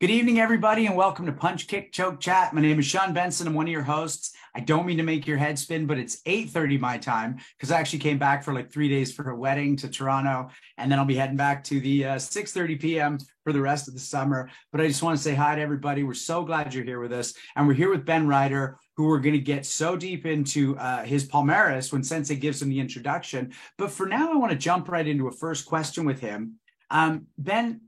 Good evening, everybody, and welcome to Punch Kick Choke Chat. My name is Sean Benson. I'm one of your hosts. I don't mean to make your head spin, but it's 8:30 my time because I actually came back for like three days for a wedding to Toronto, and then I'll be heading back to the uh, 6:30 p.m. for the rest of the summer. But I just want to say hi to everybody. We're so glad you're here with us, and we're here with Ben Reiter, who we're going to get so deep into uh, his Palmaris when Sensei gives him the introduction. But for now, I want to jump right into a first question with him. Um, ben,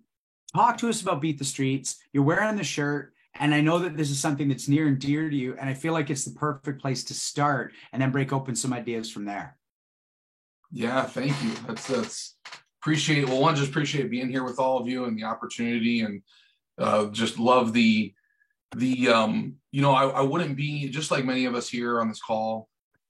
talk to us about Beat the Streets. You're wearing the shirt. And I know that this is something that's near and dear to you. And I feel like it's the perfect place to start and then break open some ideas from there. Yeah, thank you. That's that's appreciate well, one, just appreciate being here with all of you and the opportunity and uh, just love the the um, you know, I, I wouldn't be just like many of us here on this call,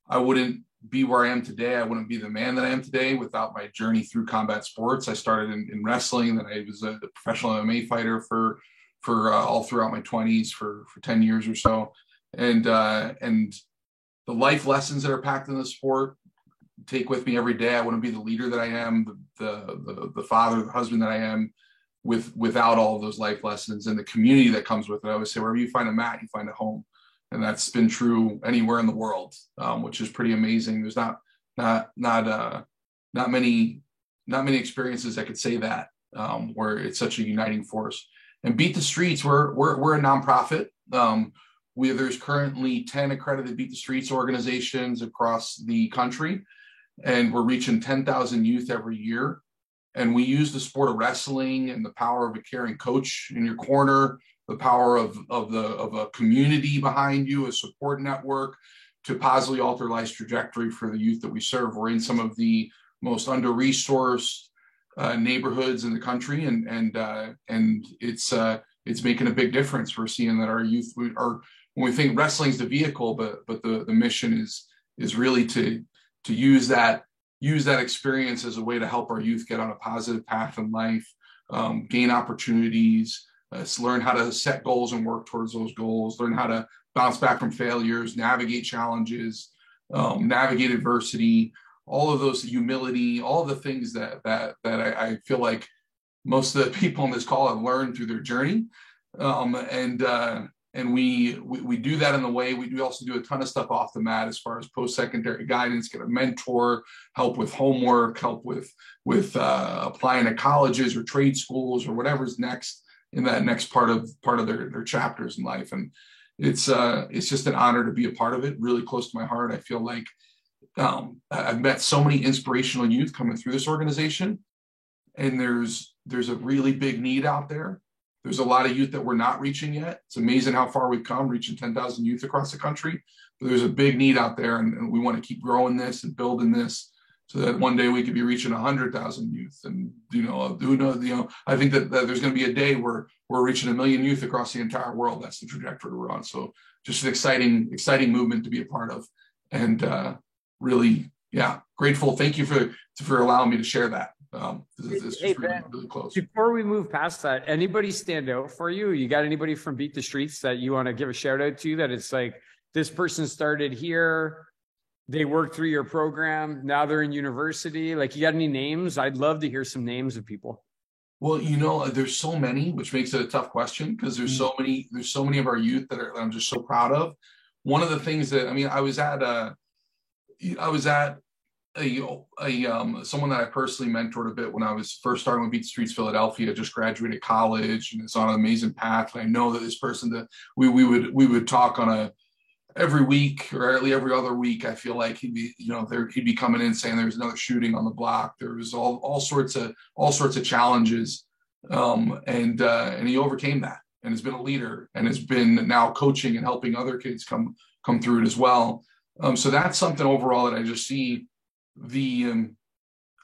I wouldn't be where I am today. I wouldn't be the man that I am today without my journey through combat sports. I started in, in wrestling, then I was a professional MMA fighter for for uh, all throughout my 20s for for 10 years or so, and uh, and the life lessons that are packed in the sport take with me every day. I wouldn't be the leader that I am, the the the, the father, the husband that I am, with without all of those life lessons and the community that comes with it. I always say, wherever you find a mat, you find a home and that's been true anywhere in the world, um, which is pretty amazing. There's not not not uh, not many not many experiences that could say that um, where it's such a uniting force. And Beat the Streets, we're we're, we're a nonprofit. Um, we there's currently 10 accredited Beat the Streets organizations across the country, and we're reaching 10,000 youth every year. And we use the sport of wrestling and the power of a caring coach in your corner the power of, of, the, of a community behind you, a support network to positively alter life's trajectory for the youth that we serve. We're in some of the most under-resourced uh, neighborhoods in the country, and and uh, and it's uh, it's making a big difference. We're seeing that our youth are when we think wrestling's the vehicle, but but the the mission is is really to to use that use that experience as a way to help our youth get on a positive path in life, um, gain opportunities, uh, learn how to set goals and work towards those goals, learn how to bounce back from failures, navigate challenges, um, navigate adversity, all of those humility, all the things that that that I, I, feel like most of the people on this call have learned through their journey, um, and uh, and we, we, we do that in the way. We, we also do a ton of stuff off the mat as far as post-secondary guidance get a mentor help with homework help with with uh, applying to colleges or trade schools or whatever's next in that next part of part of their their chapters in life. And it's uh it's just an honor to be a part of it really close to my heart. I feel like um, i've met so many inspirational youth coming through this organization and there's there's a really big need out there. There's a lot of youth that we're not reaching yet. It's amazing how far we've come reaching 10,000 youth across the country but there's a big need out there and, and we want to keep growing this and building this so that one day we could be reaching 100,000 youth. And, you know, who knows, you know, I think that, that there's going to be a day where we're reaching a million youth across the entire world. That's the trajectory we're on. So just an exciting, exciting movement to be a part of. And uh, really, yeah, grateful. Thank you for, for allowing me to share that. Um, this, this hey, really, really close. Before we move past that, anybody stand out for you? You got anybody from Beat the Streets that you want to give a shout out to that it's like, this person started here they worked through your program. Now they're in university. Like, you got any names? I'd love to hear some names of people. Well, you know, there's so many, which makes it a tough question because there's so mm-hmm. many, there's so many of our youth that, are, that I'm just so proud of. One of the things that I mean, I was at a, I was at a, a um, someone that I personally mentored a bit when I was first starting with Beat Streets Philadelphia. Just graduated college and it's on an amazing path. And I know that this person that we we would we would talk on a every week or every other week, I feel like he'd be, you know, there he'd be coming in saying there's another shooting on the block. There was all all sorts of all sorts of challenges, um, and uh, and he overcame that and has been a leader and has been now coaching and helping other kids come come through it as well. Um, so that's something overall that I just see the. Um,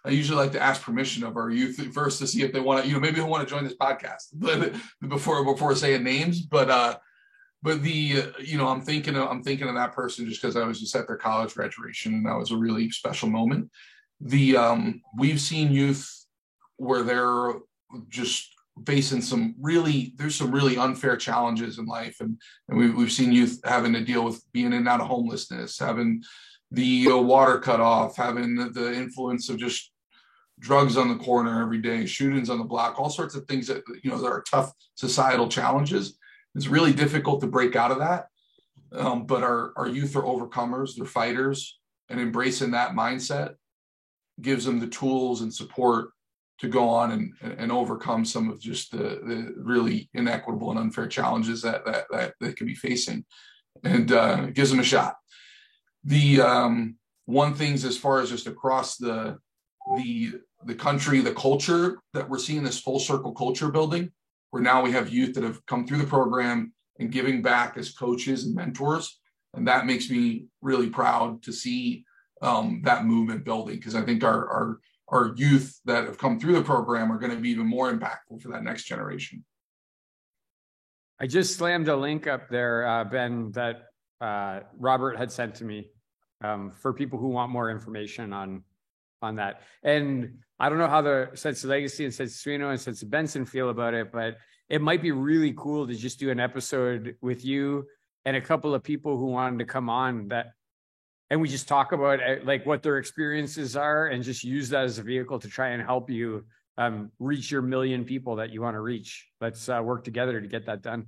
I usually like to ask permission of our youth first to see if they want to, you know, maybe they want to join this podcast, before before saying names. But uh, but the uh, you know i'm thinking of, i'm thinking of that person just because i was just at their college graduation and that was a really special moment the um we've seen youth where they're just facing some really there's some really unfair challenges in life and and we've, we've seen youth having to deal with being in and out of homelessness having the uh, water cut off having the, the influence of just drugs on the corner every day, shootings on the block, all sorts of things that you know that are tough societal challenges. It's really difficult to break out of that. Um, but our our youth are overcomers, they're fighters, and embracing that mindset gives them the tools and support to go on and, and overcome some of just the, the really inequitable and unfair challenges that that that they can be facing, and uh, gives them a shot. The um, one things as far as just across the the the country, the culture that we're seeing this full circle culture building, where now we have youth that have come through the program and giving back as coaches and mentors, and that makes me really proud to see um, that movement building because I think our our our youth that have come through the program are going to be even more impactful for that next generation. I just slammed a link up there, uh, Ben, that uh, Robert had sent to me um, for people who want more information on on that. And I don't know how the Sensei Legacy and Sensei Suino and Sensei Benson feel about it, but it might be really cool to just do an episode with you and a couple of people who wanted to come on that and we just talk about uh, like what their experiences are and just use that as a vehicle to try and help you um, reach your million people that you want to reach let's uh, work together to get that done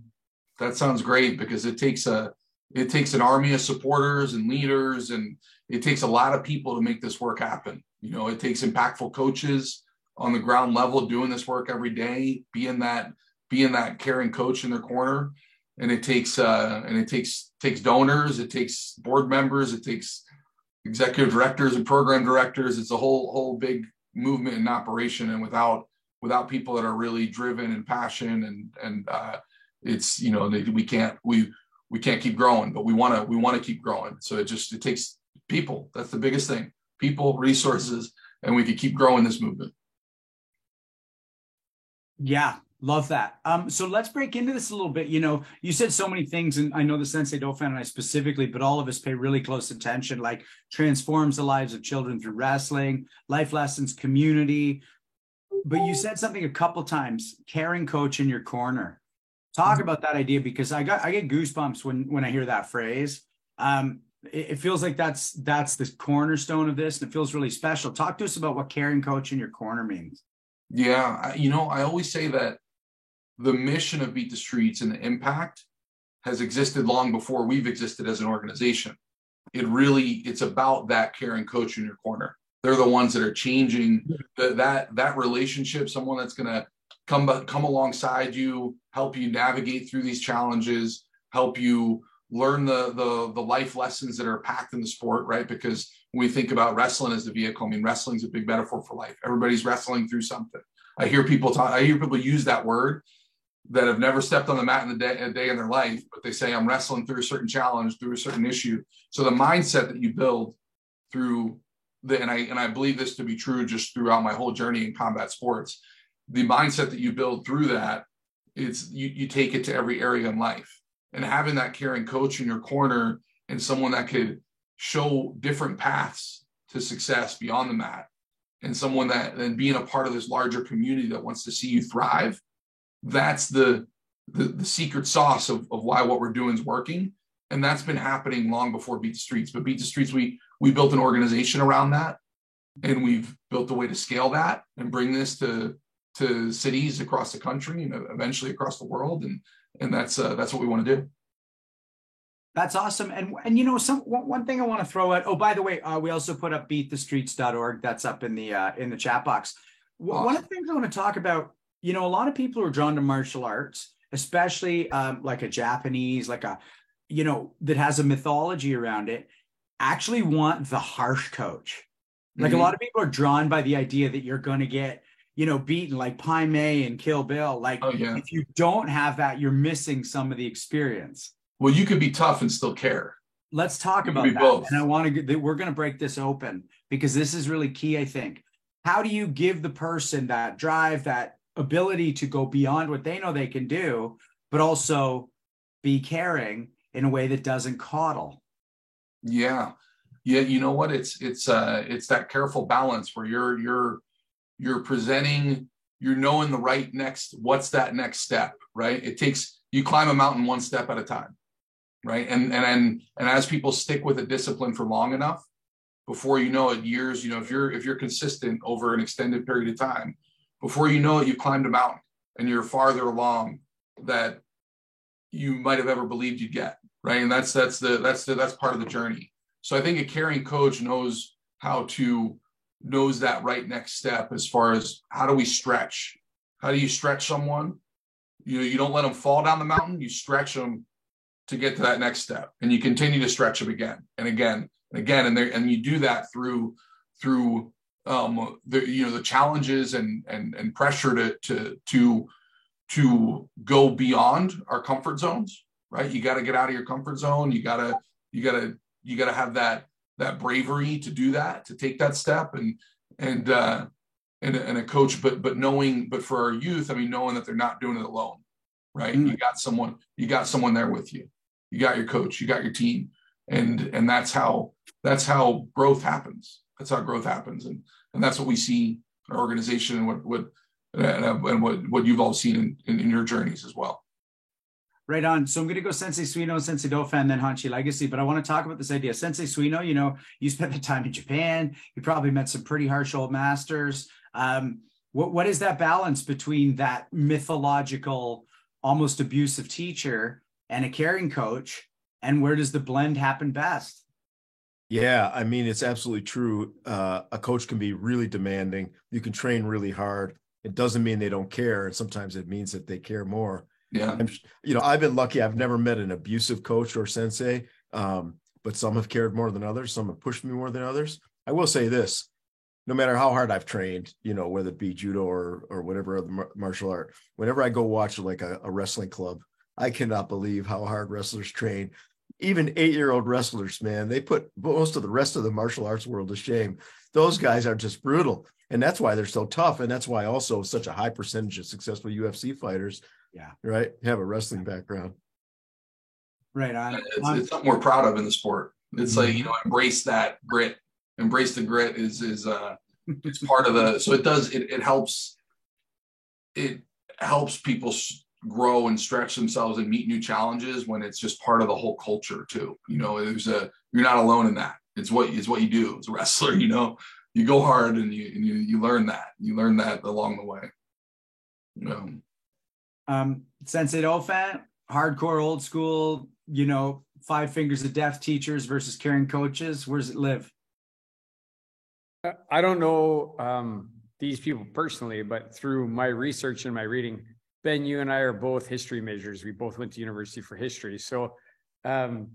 that sounds great because it takes a it takes an army of supporters and leaders and it takes a lot of people to make this work happen you know it takes impactful coaches on the ground level doing this work every day being that being that caring coach in their corner and it takes uh, and it takes takes donors, it takes board members, it takes executive directors and program directors. It's a whole whole big movement and operation, and without without people that are really driven and passion and and uh, it's you know they, we can't we we can't keep growing, but we want to we want to keep growing. So it just it takes people. That's the biggest thing: people, resources, and we can keep growing this movement. Yeah, Love that. Um, so let's break into this a little bit. You know, you said so many things, and I know the Sensei Dauphin and I specifically, but all of us pay really close attention, like transforms the lives of children through wrestling, life lessons, community. But you said something a couple times, caring coach in your corner. Talk mm-hmm. about that idea because I got I get goosebumps when when I hear that phrase. Um, it, it feels like that's that's the cornerstone of this, and it feels really special. Talk to us about what caring coach in your corner means. Yeah, you know, I always say that the mission of Beat the Streets and the impact has existed long before we've existed as an organization. It really it's about that caring coach in your corner. They're the ones that are changing the, that that relationship. Someone that's going to come come alongside you, help you navigate through these challenges, help you learn the the the life lessons that are packed in the sport. Right? Because when we think about wrestling as the vehicle, I mean wrestling's a big metaphor for life. Everybody's wrestling through something. I hear people talk. I hear people use that word, that have never stepped on the mat in a day, a day in their life, but they say, I'm wrestling through a certain challenge, through a certain issue. So the mindset that you build through the, and I, and I believe this to be true just throughout my whole journey in combat sports, the mindset that you build through that, it's, you, you take it to every area in life. And having that caring coach in your corner and someone that could show different paths to success beyond the mat and someone that and being a part of this larger community that wants to see you thrive that's the the, the secret sauce of, of why what we're doing is working. And that's been happening long before beat the streets. But beat the streets we we built an organization around that. And we've built a way to scale that and bring this to to cities across the country and eventually across the world and and that's uh, that's what we want to do that's awesome and and you know some one, one thing i want to throw out oh by the way uh, we also put up beatthestreets.org that's up in the uh, in the chat box awesome. one of the things i want to talk about you know, a lot of people are drawn to martial arts, especially um, like a Japanese, like a, you know, that has a mythology around it, actually want the harsh coach. Like mm-hmm. a lot of people are drawn by the idea that you're going to get, you know, beaten like Pai Mei and Kill Bill. Like, oh, yeah. if you don't have that, you're missing some of the experience. Well, you could be tough and still care. Let's talk you about that. Both. And I want to, we're going to break this open because this is really key, I think. How do you give the person that drive, that ability to go beyond what they know they can do, but also be caring in a way that doesn't coddle. Yeah. Yeah, you know what? It's it's uh it's that careful balance where you're you're you're presenting, you're knowing the right next what's that next step, right? It takes you climb a mountain one step at a time. Right. And and and and as people stick with a discipline for long enough, before you know it, years, you know, if you're if you're consistent over an extended period of time, before you know it, you've climbed a mountain and you're farther along that you might have ever believed you'd get. Right. And that's that's the that's the that's part of the journey. So I think a caring coach knows how to knows that right next step as far as how do we stretch? How do you stretch someone? You you don't let them fall down the mountain, you stretch them to get to that next step. And you continue to stretch them again and again and again. And there and you do that through through um the you know the challenges and and and pressure to to to to go beyond our comfort zones, right? You got to get out of your comfort zone. You gotta you gotta you gotta have that that bravery to do that, to take that step and and uh and, and a coach, but but knowing, but for our youth, I mean, knowing that they're not doing it alone, right? Mm. You got someone, you got someone there with you. You got your coach, you got your team, and and that's how that's how growth happens. That's how growth happens, and and that's what we see in our organization and what what and, and what what you've all seen in, in, in your journeys as well. Right on. So I'm going to go Sensei Suino, Sensei and then Hanshi Legacy. But I want to talk about this idea. Sensei Suino, you know, you spent the time in Japan. You probably met some pretty harsh old masters. Um, what, what is that balance between that mythological, almost abusive teacher and a caring coach? And where does the blend happen best? Yeah, I mean, it's absolutely true. Uh, a coach can be really demanding. You can train really hard. It doesn't mean they don't care. And sometimes it means that they care more yeah. I'm, you know, I've been lucky. I've never met an abusive coach or sensei, um, but some have cared more than others. Some have pushed me more than others. I will say this: no matter how hard I've trained, you know, whether it be judo or or whatever other martial art, whenever I go watch like a, a wrestling club, I cannot believe how hard wrestlers train. Even eight-year-old wrestlers, man, they put most of the rest of the martial arts world to shame. Those guys are just brutal, and that's why they're so tough, and that's why also such a high percentage of successful UFC fighters yeah. Right. Have a wrestling background. Right on. It's, it's something we're proud of in the sport. It's mm-hmm. like, you know, embrace that grit. Embrace the grit is is uh it's part of the so it does it it helps it helps people grow and stretch themselves and meet new challenges when it's just part of the whole culture too. You know, there's a you're not alone in that. It's what it's what you do as a wrestler, you know. You go hard and you and you, you learn that. You learn that along the way. You know. Um, Sensei Dauphin, hardcore old school, you know, five fingers of death teachers versus caring coaches. Where does it live? I don't know um, these people personally, but through my research and my reading, Ben, you and I are both history majors. We both went to university for history. So um,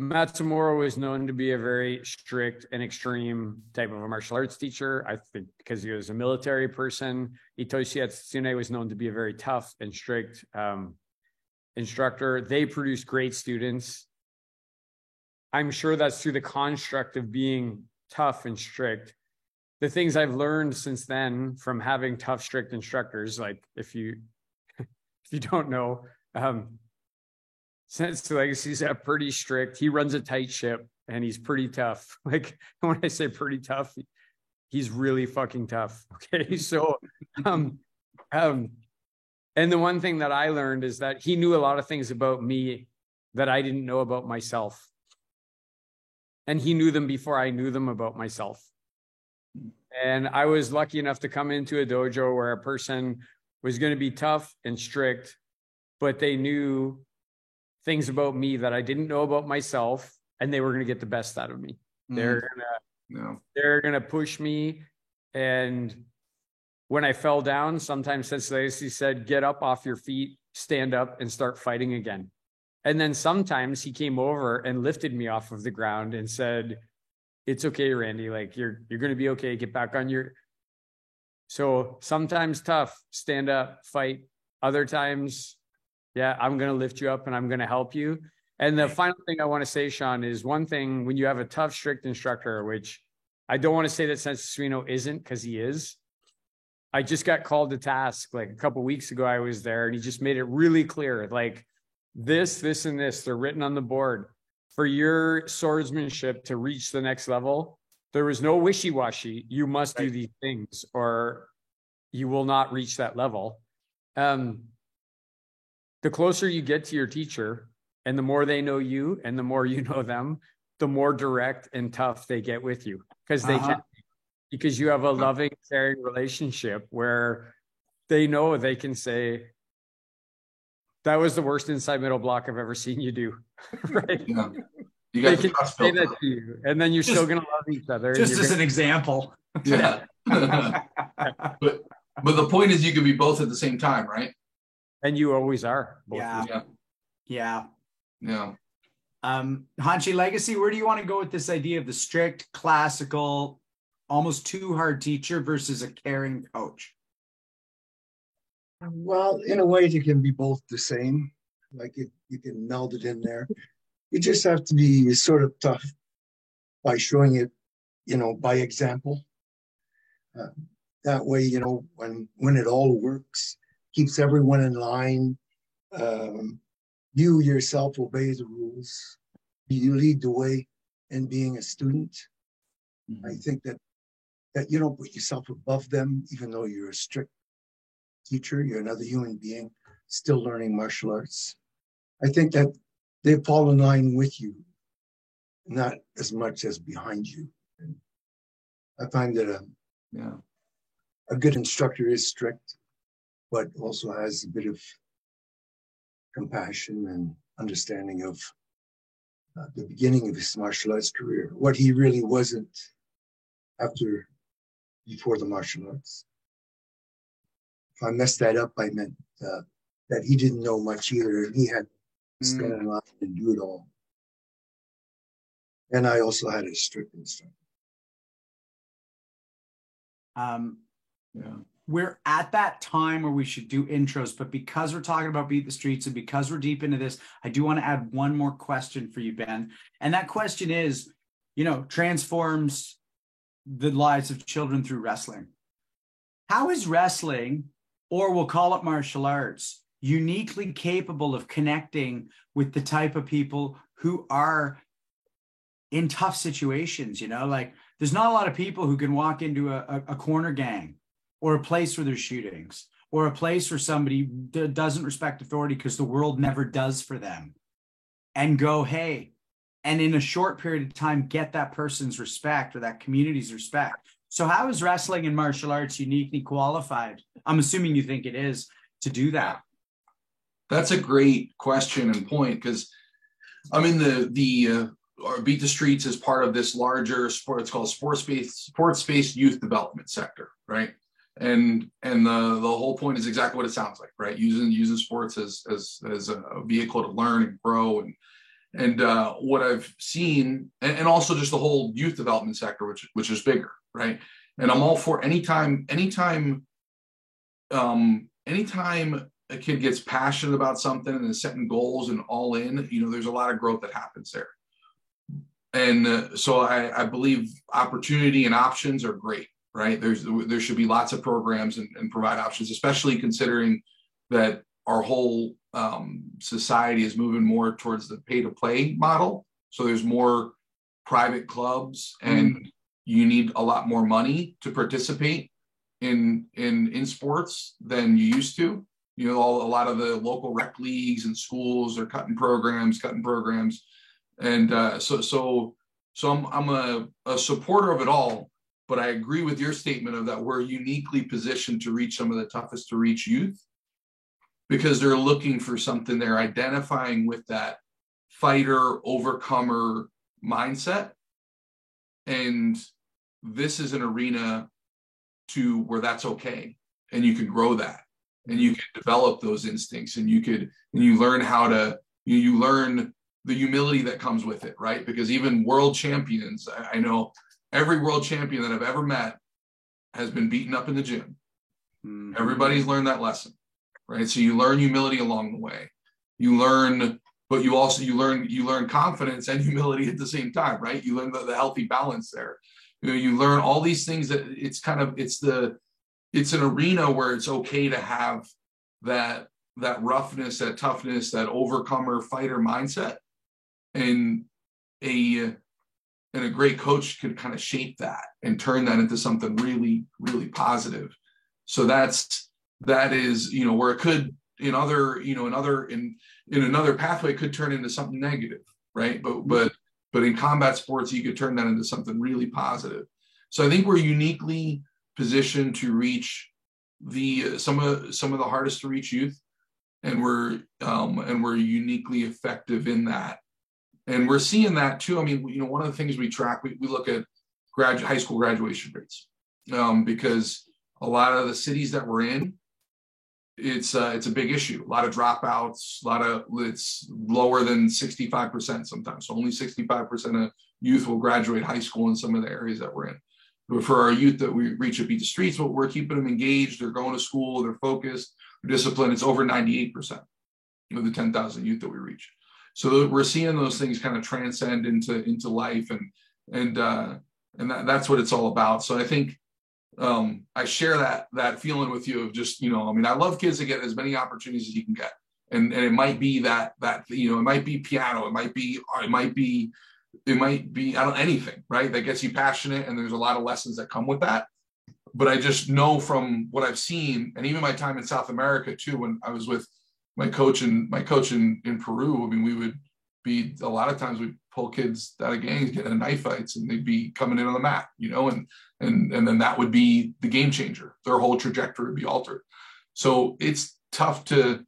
Matsumura was known to be a very strict and extreme type of a martial arts teacher. I think because he was a military person. Itoshi Hatsune was known to be a very tough and strict um, instructor. They produced great students. I'm sure that's through the construct of being tough and strict. The things I've learned since then from having tough, strict instructors, like if you if you don't know, um, Sensei Legacy's a pretty strict. He runs a tight ship and he's pretty tough. Like when I say pretty tough, he's really fucking tough. Okay. So um um and the one thing that I learned is that he knew a lot of things about me that I didn't know about myself. And he knew them before I knew them about myself. And I was lucky enough to come into a dojo where a person was going to be tough and strict, but they knew things about me that I didn't know about myself, and they were going to get the best out of me. Mm. They're gonna, no. they're gonna push me, and when I fell down, sometimes Sensei Legacy said, "Get up off your feet, stand up, and start fighting again." And then sometimes he came over and lifted me off of the ground and said, "It's okay, Randy. Like you're you're going to be okay. Get back on your." So sometimes tough, stand up, fight. Other times yeah, I'm going to lift you up and I'm going to help you. And the final thing I want to say, Sean, is one thing when you have a tough, strict instructor, which I don't want to say that Sensei Suino isn't because he is. I just got called to task like a couple weeks ago. I was there and he just made it really clear like this, this, and this, they're written on the board for your swordsmanship to reach the next level. There was no wishy washy. You must right. do these things or you will not reach that level. Um, the closer you get to your teacher and the more they know you and the more you know them, the more direct and tough they get with you because they Uh-huh. can because you have a loving, caring relationship where they know they can say, that was the worst inside middle block I've ever seen you do. right. Yeah. You They can trust say that to you. And then you're Just- still gonna love each other. Just as an example. Yeah. but but the point is you can be both at the same time, right? And you always are. both Yeah. of. Yeah. Yeah. Um, Hanshi Legacy, where do you want to go with this idea of the strict, classical, almost too hard teacher versus a caring coach? Well, in a way, you can be both the same. Like it, you can meld it in there. You just have to be sort of tough by showing it, you know, by example. Uh, that way, you know, when when it all works, keeps everyone in line. Um, you yourself obey the rules. You lead the way in being a student. I think that that you don't put yourself above them, even though you're a strict teacher, you're another human being still learning martial arts. I think that they fall in line with you, not as much as behind you. I find that a, Yeah. a good instructor is strict, but also has a bit of compassion and understanding of uh, the beginning of his martial arts career, what he really wasn't after, before the martial arts. If I messed that up, I meant uh, that he didn't know much either. and He had to stand in line and do it all. And I also had a strict instructor. Um, Yeah. We're at that time where we should do intros, but because we're talking about beat the streets and because we're deep into this, I do want to add one more question for you, Ben. And that question is, you know, transforms the lives of children through wrestling. How is wrestling, or we'll call it martial arts, uniquely capable of connecting with the type of people who are in tough situations? You know, like there's not a lot of people who can walk into a, a, a corner gang or a place where there's shootings or a place where somebody d- doesn't respect authority because the world never does for them and go hey and in a short period of time get that person's respect or that community's respect so how is wrestling and martial arts uniquely qualified i'm assuming you think it is to do that That's a great question and point because I mean the the uh, or beat the streets is part of this larger sport. It's called sports based sports based youth development sector, right? And and the the whole point is exactly what it sounds like, right? Using using sports as as as a vehicle to learn and grow and and uh, what I've seen, and, and also just the whole youth development sector, which which is bigger, right? And I'm all for anytime anytime um anytime a kid gets passionate about something and is setting goals and all in, you know, there's a lot of growth that happens there. And uh, so I, I believe opportunity and options are great, right? There's there should be lots of programs and, and provide options, especially considering that our whole um, society is moving more towards the pay to play model. So there's more private clubs, and you need a lot more money to participate in in in sports than you used to you know all, a lot of the local rec leagues and schools are cutting programs cutting programs and uh, so so so i'm, I'm a, a supporter of it all but i agree with your statement of that we're uniquely positioned to reach some of the toughest to reach youth because they're looking for something they're identifying with that fighter overcomer mindset. And this is an arena to where that's okay. And you can grow that and you can develop those instincts and you could and you learn how to you, you learn the humility that comes with it right? Because even world champions I, I know every world champion that i've ever met has been beaten up in the gym. Mhm. everybody's learned that lesson right? So you learn humility along the way. You learn but you also you learn you learn confidence and humility at the same time right? You learn the, the healthy balance there. You know you learn all these things that it's kind of it's the it's an arena where it's okay to have that that roughness that toughness that overcomer fighter mindset and a and a great coach could kind of shape that and turn that into something really really positive so that's that is you know where it could in other you know in other in in another pathway could turn into something negative right but but but in combat sports, you could turn that into something really positive. So I think we're uniquely positioned to reach the some of some of the hardest to reach youth, and we're um, and we're uniquely effective in that. And we're seeing that too. I mean, you know, one of the things we track, we, we look at high school graduation rates um, because a lot of the cities that we're in, it's uh, it's a big issue. A lot of dropouts, a lot of it's lower than 65% sometimes. So only 65% of youth will graduate high school in some of the areas that we're in. But for our youth that we reach at Beat the Streets, but we're keeping them engaged, they're going to school, they're focused, they're disciplined. It's over 98% of the 10,000 youth that we reach. So we're seeing those things kind of transcend into into life and and uh, and that, that's what it's all about. So I think um, I share that that feeling with you of just you know I mean I love kids to get as many opportunities as you can get and and it might be that that you know it might be piano it might be it might be it might be I don't anything right that gets you passionate and there's a lot of lessons that come with that but I just know from what I've seen and even my time in South America too when I was with my coach and my coach in in Peru I mean we would be a lot of times we pull kids out of gangs get in knife fights and they'd be coming in on the mat you know and and and then that would be the game changer. Their whole trajectory would be altered. So it's tough to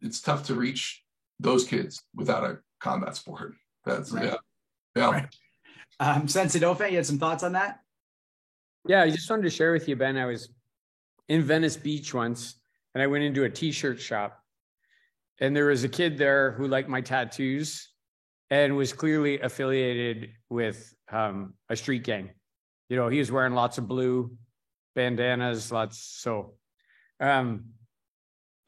it's tough to reach those kids without a combat sport. That's right. yeah. Yeah. Right. um sensei Dauphin, you had some thoughts on that? Yeah i just wanted to share with you ben. I was in venice beach once and i went into a t-shirt shop and there was a kid there who liked my tattoos and was clearly affiliated with um, a street gang you know, he was wearing lots of blue bandanas, lots. So, um,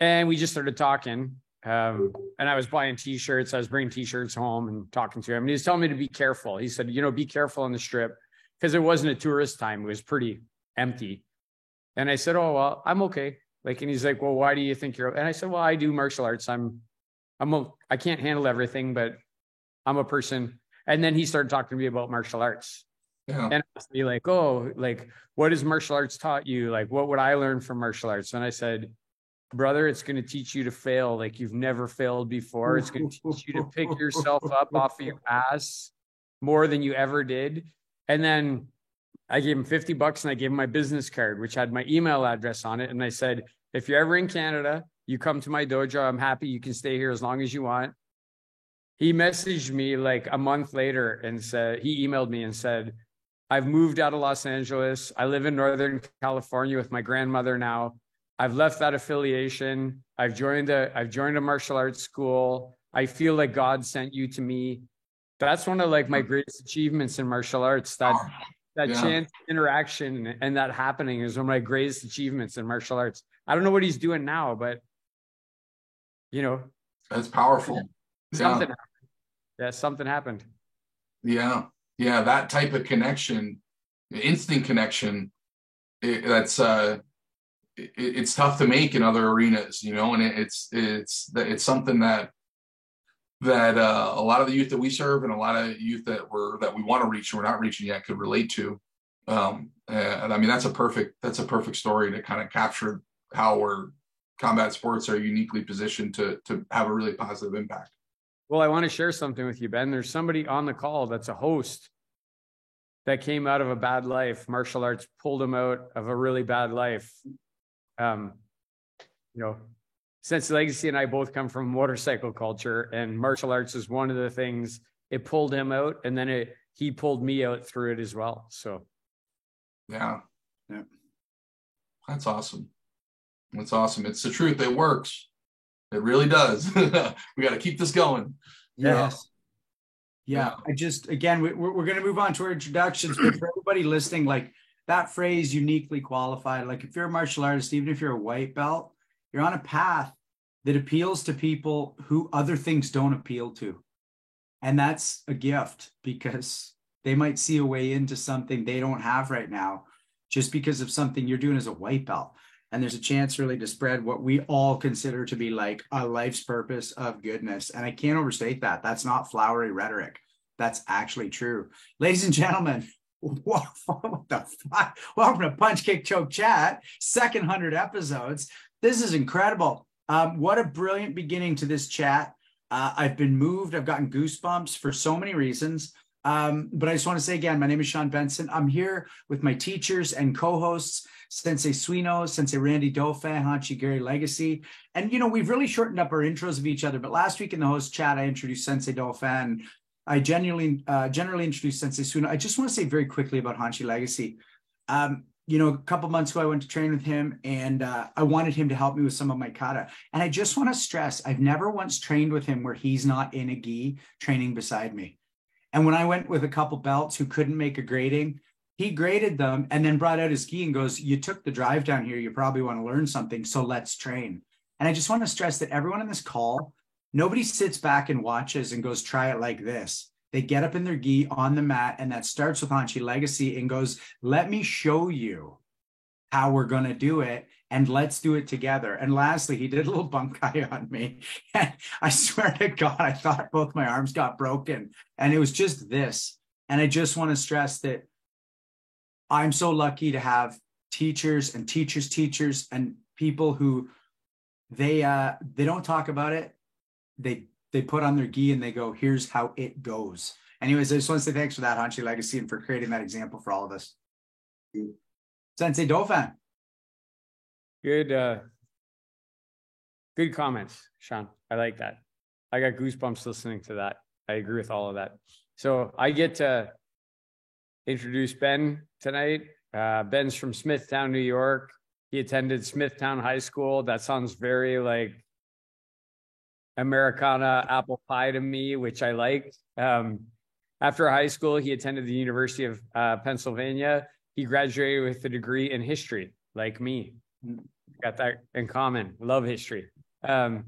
and we just started talking. Um, and I was buying t-shirts. I was bringing t-shirts home and talking to him. And he was telling me to be careful. He said, you know, be careful on the strip because it wasn't a tourist time. It was pretty empty. And I said, oh, well, I'm okay. Like, and he's like, well, why do you think you're, and I said, well, I do martial arts. I'm, I'm, a, I can't handle everything, but I'm a person. And then he started talking to me about martial arts. Yeah. And asked me like, oh, like what has martial arts taught you? Like, what would I learn from martial arts? And I said, brother, it's going to teach you to fail like you've never failed before. It's going to teach you to pick yourself up off of your ass more than you ever did. And then I gave him 50 bucks and I gave him my business card, which had my email address on it. And I said, if you're ever in Canada, you come to my dojo. I'm happy you can stay here as long as you want. He messaged me like a month later and said, he emailed me and said, I've moved out of Los Angeles. I live in Northern California with my grandmother now. I've left that affiliation. I've joined a I've joined a martial arts school. I feel like God sent you to me. That's one of like my greatest achievements in martial arts. That that yeah. chance interaction and that happening is one of my greatest achievements in martial arts. I don't know what he's doing now, but you know, that's powerful. Something yeah. happened. Yeah, something happened. Yeah yeah that type of connection instant connection it, that's uh it, it's tough to make in other arenas you know and it, it's it's it's something that that uh, a lot of the youth that we serve and a lot of youth that we're that we want to reach and we're not reaching yet could relate to um and i mean that's a perfect that's a perfect story to kind of capture how we're combat sports are uniquely positioned to to have a really positive impact well, I want to share something with you, Ben. There's somebody on the call that's a host that came out of a bad life. Martial arts pulled him out of a really bad life. Um, you know, Sensei Legacy and I both come from motorcycle culture, and martial arts is one of the things it pulled him out, and then it he pulled me out through it as well. So, yeah, yeah, that's awesome. That's awesome. It's the truth. It works. It really does. we got to keep this going. Yes. Yeah. yeah. I just, again, we, we're, we're going to move on to our introductions, but for everybody listening, like that phrase uniquely qualified, like if you're a martial artist, even if you're a white belt, you're on a path that appeals to people who other things don't appeal to. And that's a gift because they might see a way into something they don't have right now just because of something you're doing as a white belt and there's a chance really to spread what we all consider to be like a life's purpose of goodness. And I can't overstate that. That's not flowery rhetoric. That's actually true. Ladies and gentlemen, what, the fuck? Welcome to Punch Kick Choke Chat, second hundred episodes. This is incredible. Um, what a brilliant beginning to this chat. Uh, I've been moved. I've gotten goosebumps for so many reasons. Um, but I just want to say again, my name is Sean Benson. I'm here with my teachers and co-hosts, Sensei Suino, Sensei Randy Dauphin, Hanshi Gary Legacy. And, you know, we've really shortened up our intros of each other. But last week in the host chat, I introduced Sensei Dauphin. I genuinely, uh, generally introduced Sensei Suino. I just want to say very quickly about Hanshi Legacy. Um, you know, a couple months ago, I went to train with him and uh, I wanted him to help me with some of my kata. And I just want to stress, I've never once trained with him where he's not in a gi training beside me. And when I went with a couple belts who couldn't make a grading, he graded them and then brought out his gi and goes, You took the drive down here. You probably want to learn something. So let's train. And I just want to stress that everyone in this call, nobody sits back and watches and goes, Try it like this. They get up in their gi on the mat, and that starts with Hanshi Legacy and goes, Let me show you how we're going to do it and let's do it together. And lastly, he did a little bunkai on me. And I swear to God, I thought both my arms got broken. And it was just this. And I just want to stress that I'm so lucky to have teachers and teachers, teachers, and people who they uh they don't talk about it. They they put on their gi and they go, here's how it goes. Anyways, I just want to say thanks for that, Hanshi Legacy, and for creating that example for all of us. Sensei Dauphin. Good, uh, good comments, Sean. I like that. I got goosebumps listening to that. I agree with all of that. So I get to introduce Ben tonight. Uh, Ben's from Smithtown, New York. He attended Smithtown High School. That sounds very like Americana apple pie to me, which I liked. Um, after high school, he attended the University of uh, Pennsylvania. He graduated with a degree in history, like me. Got that in common. Love history. Um,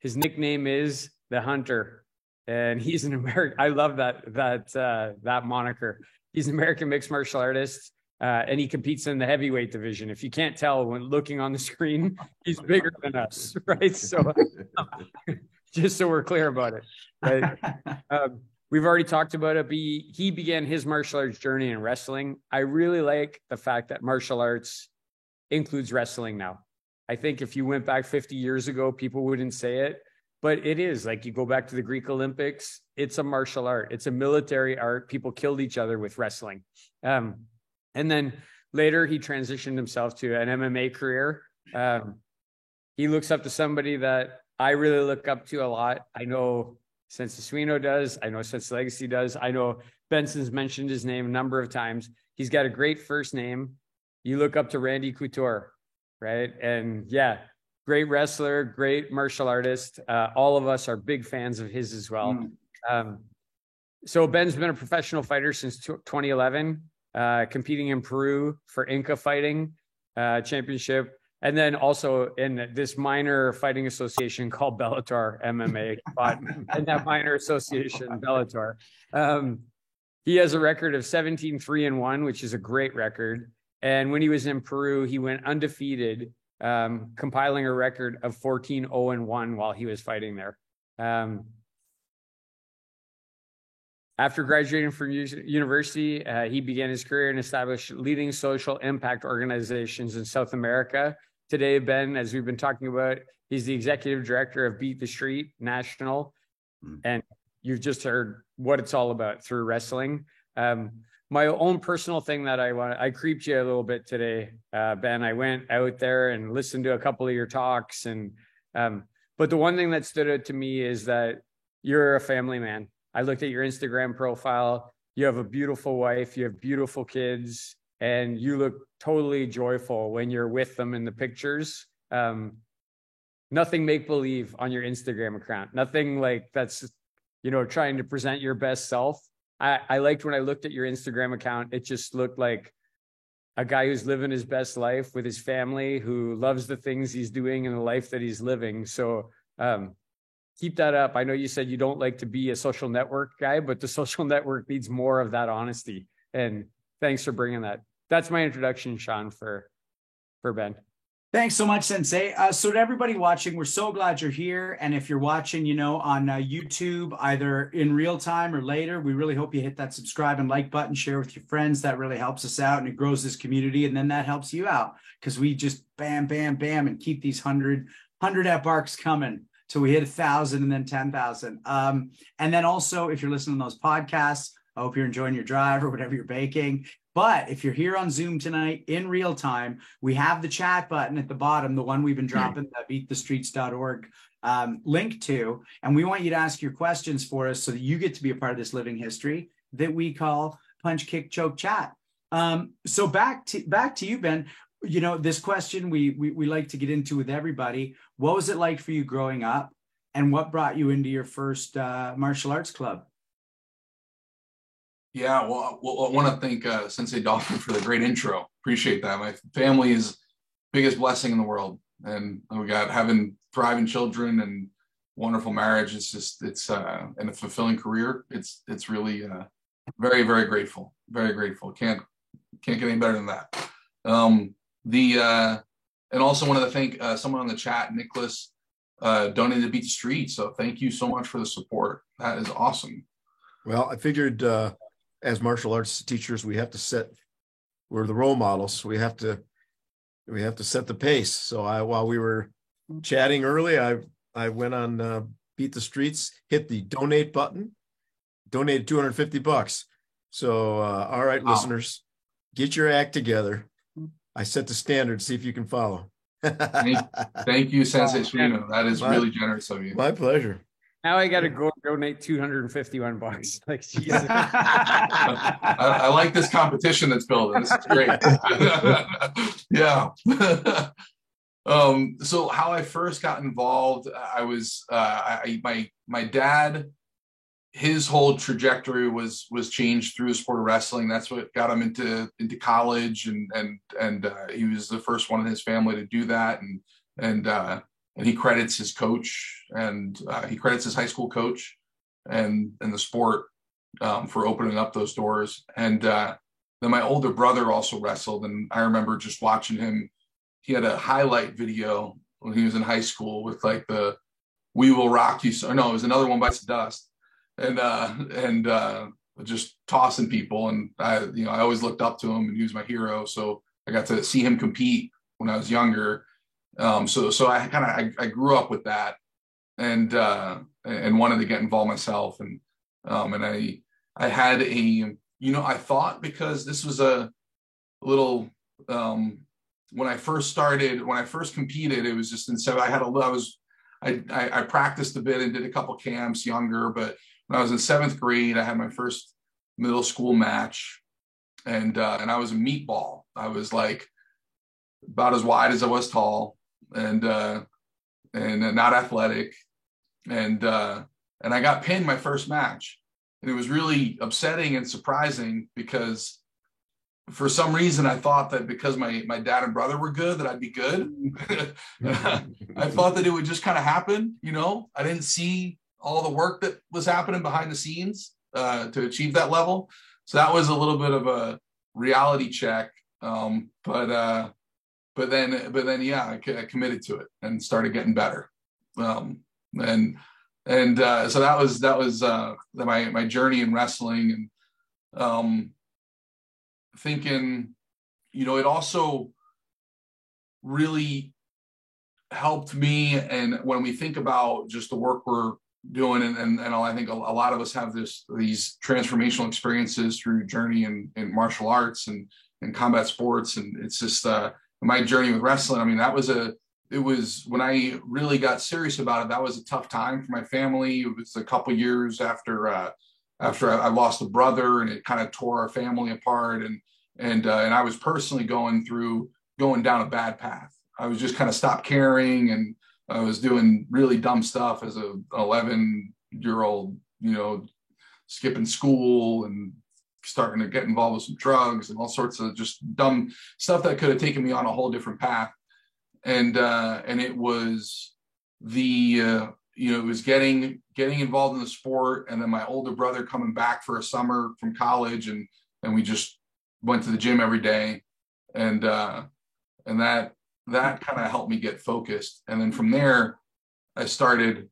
his nickname is the Hunter, and he's an American. I love that that uh, that moniker. He's an American mixed martial artist, uh, and he competes in the heavyweight division. If you can't tell when looking on the screen, he's bigger than us, right? So, just so we're clear about it, right? Um, we've already talked about it. He, he began his martial arts journey in wrestling. I really like the fact that martial arts includes wrestling now. I think if you went back 50 years ago, people wouldn't say it, but it is like you go back to the Greek Olympics, it's a martial art, it's a military art. People killed each other with wrestling. Um, and then later, he transitioned himself to an MMA career. Um, he looks up to somebody that I really look up to a lot. I know Sensei Suino does. I know Sensei Legacy does. I know Benson's mentioned his name a number of times. He's got a great first name you look up to Randy Couture, right? And yeah, great wrestler, great martial artist. Uh, all of us are big fans of his as well. Mm. Um, so Ben's been a professional fighter since 2011, uh, competing in Peru for Inka Fighting uh, Championship, and then also in this minor fighting association called Bellator MMA, fought in that minor association, Bellator. Um, he has a record of 17 3 and 1, which is a great record. And when he was in Peru, he went undefeated, um, compiling a record of 14 0 and 1 while he was fighting there. Um, after graduating from university, uh, he began his career and established leading social impact organizations in South America. Today, Ben, as we've been talking about, he's the executive director of Beat the Street National. Mm. And you've just heard what it's all about through wrestling. Um, my own personal thing that I want, I creeped you a little bit today, uh, Ben. I went out there and listened to a couple of your talks, and um, but the one thing that stood out to me is that you're a family man. I looked at your Instagram profile. You have a beautiful wife. You have beautiful kids, and you look totally joyful when you're with them in the pictures. Um, nothing make believe on your Instagram account. Nothing like that's, you know, trying to present your best self I, I liked when I looked at your Instagram account, it just looked like a guy who's living his best life with his family, who loves the things he's doing and the life that he's living. So um, keep that up. I know you said you don't like to be a social network guy, but the social network needs more of that honesty. And thanks for bringing that. That's my introduction, Sean, for for Ben. Thanks so much, Sensei. Uh, so, to everybody watching, we're so glad you're here. And if you're watching, you know, on uh, YouTube, either in real time or later, we really hope you hit that subscribe and like button, share with your friends. That really helps us out and it grows this community. And then that helps you out because we just bam, bam, bam, and keep these 100, 100 at barks coming So we hit a thousand and then 10,000. Um, and then also, if you're listening to those podcasts, I hope you're enjoying your drive or whatever you're baking. But if you're here on Zoom tonight in real time, we have the chat button at the bottom, the one we've been dropping the beatthestreets.org um, link to. And we want you to ask your questions for us so that you get to be a part of this living history that we call punch, kick, choke, chat. Um, so back to back to you, Ben. You know, this question we, we we like to get into with everybody. What was it like for you growing up? And what brought you into your first uh, martial arts club? Yeah, well, well I want to thank uh, Sensei Dauphin for the great intro. Appreciate that. My family is biggest blessing in the world, and we got having thriving children and wonderful marriage. It's just it's uh, and a fulfilling career. It's it's really uh, very very grateful. Very grateful. Can't can't get any better than that. Um, the uh, and also wanted to thank uh, someone on the chat, Nicholas, uh, donated to Beat the Street. So thank you so much for the support. That is awesome. Well, I figured uh, as martial arts teachers, we have to set we're the role models. We have to we have to set the pace. So I while we were chatting early, I I went on uh, Beat the Streets, hit the donate button, donated 250 bucks. So uh, all right, wow. listeners, get your act together. I set the standard. See if you can follow. thank, thank, you, Sensei Suino. That is my, really generous of you. My pleasure. Now I got to go donate 251 bucks. Like, Jesus. I, I, like this competition that's building. This is great. yeah. um, so how I first got involved, I was, uh, I, my, my dad, his whole trajectory was, was changed through the sport of wrestling. That's what got him into, into college. And, and, and, uh, he was the first one in his family to do that. And, and, uh, and he credits his coach and uh, he credits his high school coach and and the sport um, for opening up those doors. And uh, then my older brother also wrestled, and I remember just watching him. He had a highlight video when he was in high school with like the "We Will Rock You." So no, it was another one bites the dust, and uh, and uh, just tossing people. And I, you know, I always looked up to him, and he was my hero. So I got to see him compete when I was younger um, so so I kind of I, I, grew up with that and uh, and wanted to get involved myself and um, and I I had a you know I thought because this was a little um, when I first started when I first competed it was just in seven I had a I was I, I, I practiced a bit and did a couple camps younger but when I was in seventh grade I had my first middle school match and uh, and I was a meatball I was like about as wide as I was tall and uh, and not athletic, and uh, and I got pinned my first match, and it was really upsetting and surprising because for some reason I thought that because my my dad and brother were good that I'd be good. I thought that it would just kind of happen, you know. I didn't see all the work that was happening behind the scenes uh, to achieve that level. So that was a little bit of a reality check. Um, but uh, but then but then yeah I, I committed to it and started getting better um, and and uh, so that was that was uh, my my journey in wrestling and um, thinking you know it also really helped me and when we think about just the work we're doing and, and, and I think a, a lot of us have this these transformational experiences through journey in, in martial arts and and combat sports and it's just uh, my journey with wrestling, I mean, that was a, it was when I really got serious about it, that was a tough time for my family. It was a couple years after, uh, after I, I lost a brother and it kind of tore our family apart. And, and, uh, and I was personally going through, going down a bad path. I was just kind of stopped caring and I was doing really dumb stuff as a 11 year old, you know, skipping school and starting to get involved with some drugs and all sorts of just dumb stuff that could have taken me on a whole different path. And uh, and it was the uh, you know it was getting getting involved in the sport, and then my older brother coming back for a summer from college, and and we just went to the gym every day, and uh, and that that kind of helped me get focused. And then from there, I started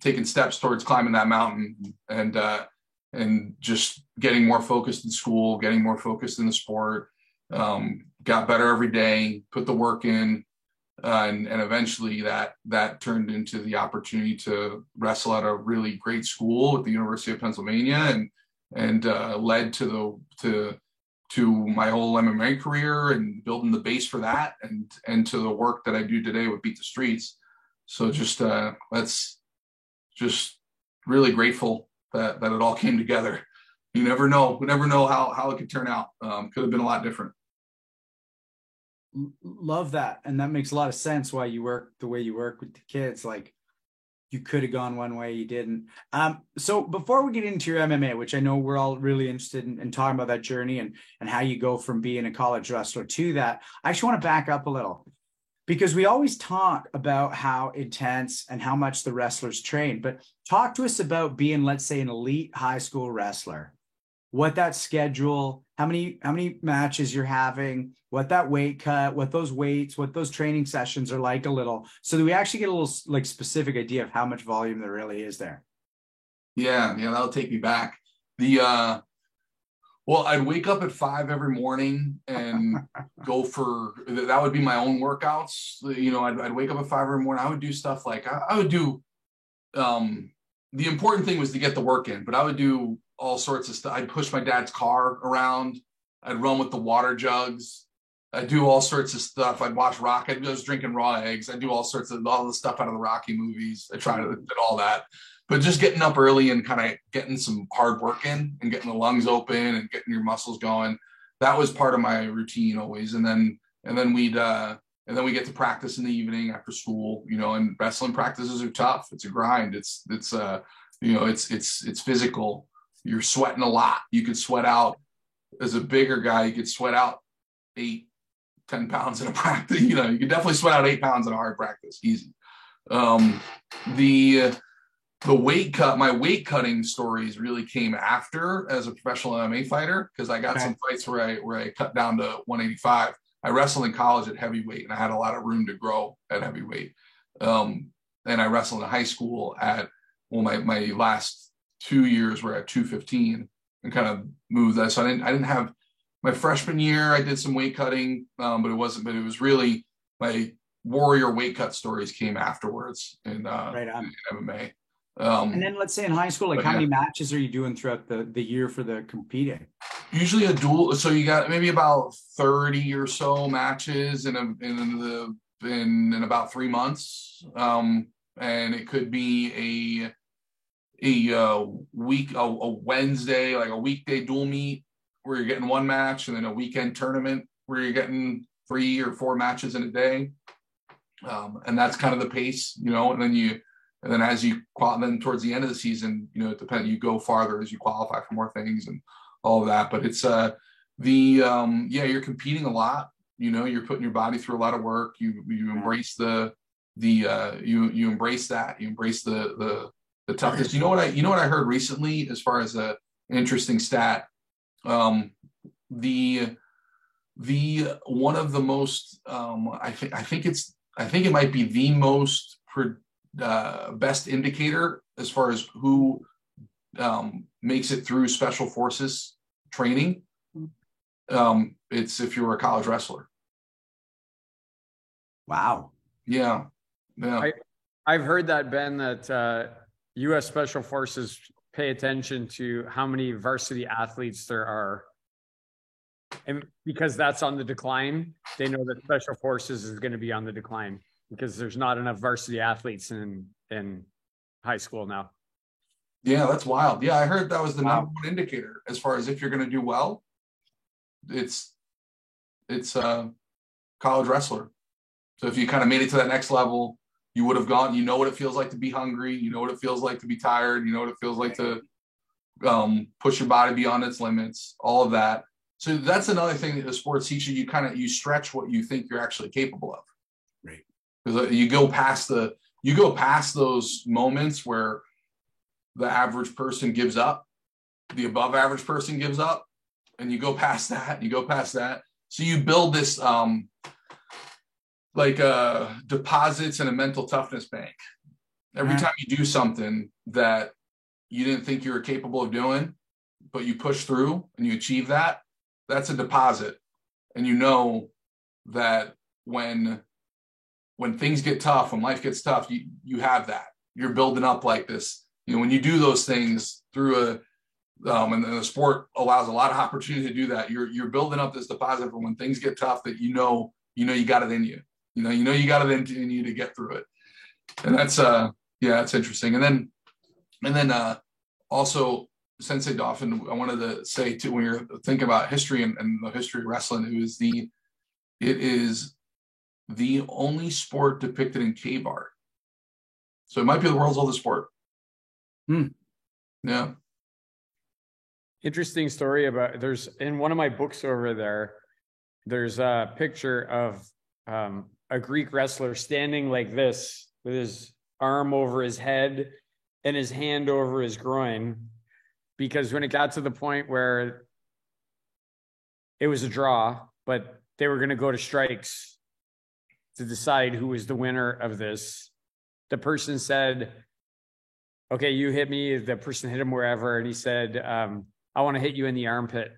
taking steps towards climbing that mountain, and uh, and just getting more focused in school, getting more focused in the sport. Um, got better every day, put the work in, uh, and and eventually that that turned into the opportunity to wrestle at a really great school at the University of Pennsylvania, and and uh, led to the to to my whole MMA career and building the base for that, and and to the work that I do today with Beat the Streets. So just uh, that's just really grateful that that it all came together. You never know. We never know how how it could turn out. Um, could have been a lot different love that and that makes a lot of sense why you work the way you work with the kids like you could have gone one way you didn't. Um so before we get into your mma which i know we're all really interested in, in talking about that journey and and how you go from being a college wrestler to that i actually want to back up a little. Because we always talk about how intense and how much the wrestlers train but talk to us about being let's say an elite high school wrestler what that schedule, how many how many matches you're having, what that weight cut, what those weights, what those training sessions are like a little, so that we actually get a little like specific idea of how much volume there really is there. Yeah, yeah, that'll take me back. The uh well, I'd wake up at five every morning and go for that would be my own workouts. You know, I'd, I'd wake up at five every morning. I would do stuff like I, I would do um the important thing was to get the work in, but I would do all sorts of stuff. I'd push my dad's car around. I'd run with the water jugs. I'd do all sorts of stuff. I'd watch Rock. I was drinking raw eggs. I'd do all sorts of all the stuff out of the Rocky movies. I tried to did all that. But just getting up early and kind of getting some hard work in and getting the lungs open and getting your muscles going. That was part of my routine always. And then and then we'd uh and then we get to practice in the evening after school, you know, and wrestling practices are tough. It's a grind. It's it's uh you know, it's it's it's physical you're sweating a lot. You could sweat out as a bigger guy, you could sweat out eight, 10 pounds in a practice. You know, you could definitely sweat out eight pounds in a hard practice. Easy. Um, the the weight cut, my weight cutting stories really came after as a professional MMA fighter because I got okay. some fights where I where I cut down to 185. I wrestled in college at heavyweight and I had a lot of room to grow at heavyweight. Um, and I wrestled in high school at well, my my last two years were at 215 and kind of moved that. So I didn't I didn't have my freshman year. I did some weight cutting, um, but it wasn't. But it was really my warrior weight cut stories came afterwards in, uh, right on. in MMA. Um, and then let's say in high school, like how yeah. many matches are you doing throughout the, the year for the competing? Usually a dual. So you got maybe about 30 or so matches in a, in the, in, in about three months. Um, and it could be a, a uh, week a, a, Wednesday like a weekday dual meet where you're getting one match and then a weekend tournament where you're getting three or four matches in a day. Um, and that's kind of the pace you know and then you and then as you then towards the end of the season you know it depends you go farther as you qualify for more things and all of that. But it's uh the um yeah you're competing a lot you know you're putting your body through a lot of work. You you embrace the the uh you you embrace that. You embrace the the the toughness. You know what I you know what I heard recently as far as a interesting stat. Um, the the one of the most um, I think I think it's I think it might be the most uh, best indicator as far as who um, makes it through special forces training. Um, it's if you're a college wrestler. Wow. Yeah. Yeah. I, I've heard that Ben that uh, U.S. Special Forces pay attention to how many varsity athletes there are. And because that's on the decline, they know that Special Forces is going to be on the decline because there's not enough varsity athletes in in high school now. Yeah, that's wild. Yeah, I heard that was the wow. number one indicator as far as if you're going to do well. It's it's a college wrestler. So if you kind of made it to that next level, you would have gone. You know what it feels like to be hungry. You know what it feels like to be tired. You know what it feels like to um, push your body beyond its limits. All of that. So that's another thing that the sports teaches you. Kind of you stretch what you think you're actually capable of. Right. Because uh, you go past the you go past those moments where the average person gives up, the above average person gives up, and you go past that. You go past that. So you build this um, like uh, deposits in a mental toughness bank. Every time you do something that you didn't think you were capable of doing, but you push through and you achieve that, that's a deposit. And you know that when when things get tough, when life gets tough, you you have that. You're building up like this. You know, when you do those things through a um, and, and the sport allows a lot of opportunity to do that. You're you're building up this deposit for when things get tough that you know you know you got it in you. You know you know you got it in you to get through it, and that's uh yeah that's interesting. And then and then uh also Sensei Dauphin, I wanted to say too when you're thinking about history and, and the history of wrestling, it was the it is the only sport depicted in cave art. So it might be the world's oldest sport. Hmm. Yeah. Interesting story about there's in one of my books over there, there's a picture of um, a Greek wrestler standing like this with his arm over his head and his hand over his groin. Because when it got to the point where it was a draw, but they were going to go to strikes to decide who was the winner of this. The person said, Okay, you hit me. The person hit him wherever. And he said, um, I want to hit you in the armpit.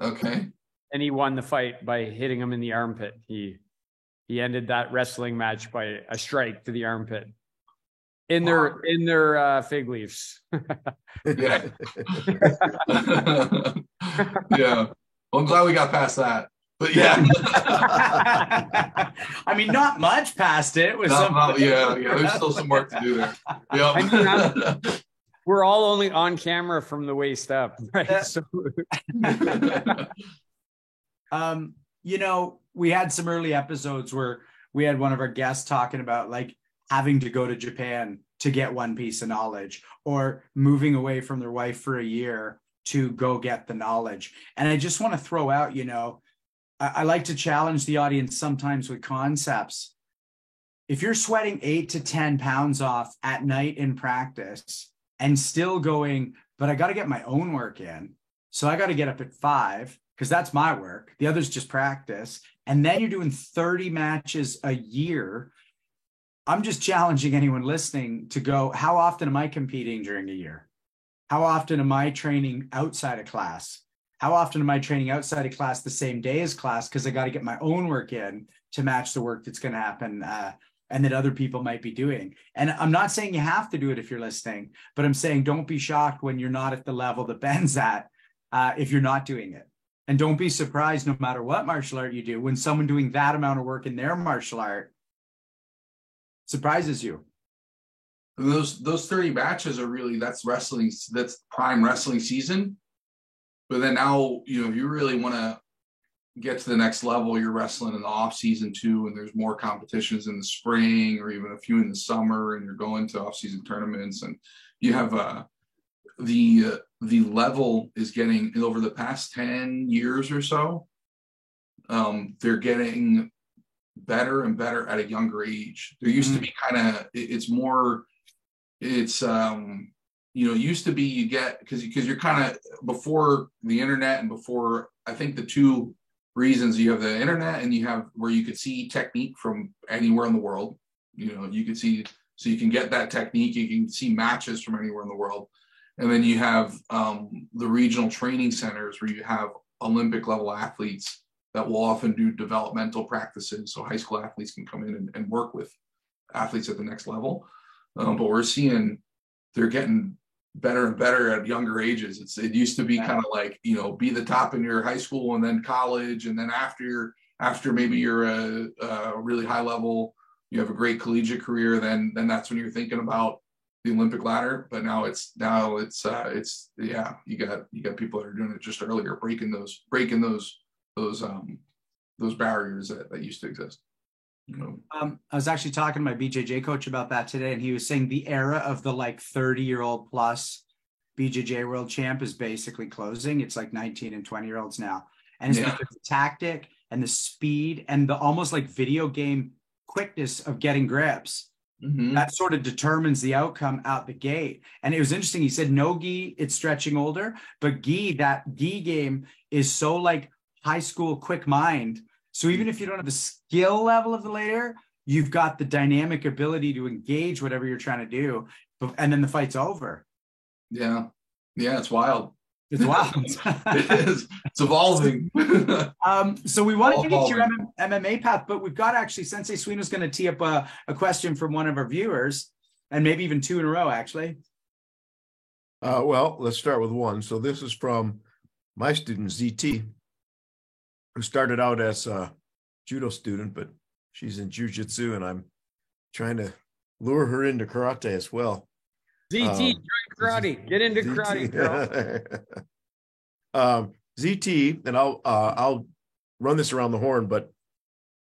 Okay. And he won the fight by hitting him in the armpit. He he ended that wrestling match by a strike to the armpit in their wow. in their uh, fig leaves. yeah. yeah. Well, I'm glad we got past that. But yeah. I mean, not much past it. Was not, not, yeah, yeah. There's still some work to do there. Yeah. I mean, we're all only on camera from the waist up, right? So. um, you know, we had some early episodes where we had one of our guests talking about like having to go to Japan to get one piece of knowledge or moving away from their wife for a year to go get the knowledge. And I just want to throw out, you know, I, I like to challenge the audience sometimes with concepts. If you're sweating eight to 10 pounds off at night in practice and still going, but I got to get my own work in. So I got to get up at five because that's my work. The others just practice. And then you're doing 30 matches a year. I'm just challenging anyone listening to go, how often am I competing during a year? How often am I training outside of class? How often am I training outside of class the same day as class? Because I got to get my own work in to match the work that's going to happen uh, and that other people might be doing. And I'm not saying you have to do it if you're listening, but I'm saying don't be shocked when you're not at the level that Ben's at uh, if you're not doing it. And don't be surprised no matter what martial art you do when someone doing that amount of work in their martial art surprises you. those those 30 matches are really that's wrestling that's prime wrestling season. But then now, you know, if you really want to get to the next level, you're wrestling in the off season too, and there's more competitions in the spring or even a few in the summer, and you're going to off season tournaments, and you have uh, the uh, the level is getting over the past ten years or so. Um, they're getting better and better at a younger age. There used mm-hmm. to be kind of it's more it's um you know used to be you get because because you're kind of before the internet and before I think the two reasons you have the internet and you have where you could see technique from anywhere in the world you know you could see so you can get that technique you can see matches from anywhere in the world and then you have um, the regional training centers where you have olympic level athletes that will often do developmental practices so high school athletes can come in and, and work with athletes at the next level um, but we're seeing they're getting better and better at younger ages. It's it used to be kind of like you know be the top in your high school and then college and then after you're after maybe you're a, a really high level, you have a great collegiate career. Then then that's when you're thinking about the Olympic ladder. But now it's now it's uh, it's yeah you got you got people that are doing it just earlier, breaking those breaking those those um those barriers that, that used to exist. Um, I was actually talking to my BJJ coach about that today, and he was saying the era of the like 30 year old plus BJJ world champ is basically closing. It's like 19 and 20 year olds now. And it's yeah. because the tactic and the speed and the almost like video game quickness of getting grips. Mm-hmm. That sort of determines the outcome out the gate. And it was interesting. He said, no gi, it's stretching older, but gi, that gi game is so like high school quick mind so even if you don't have the skill level of the layer, you've got the dynamic ability to engage whatever you're trying to do, and then the fight's over. Yeah, yeah, it's wild. It's wild. it is. It's evolving. um, so we want to get to your M- MMA path, but we've got actually Sensei Suino's going to tee up a, a question from one of our viewers, and maybe even two in a row, actually. Uh, well, let's start with one. So this is from my student ZT, who started out as a judo student, but she's in jujitsu, and I'm trying to lure her into karate as well. ZT, um, karate. Get into ZT. karate, girl. um, ZT, and I'll uh, I'll run this around the horn, but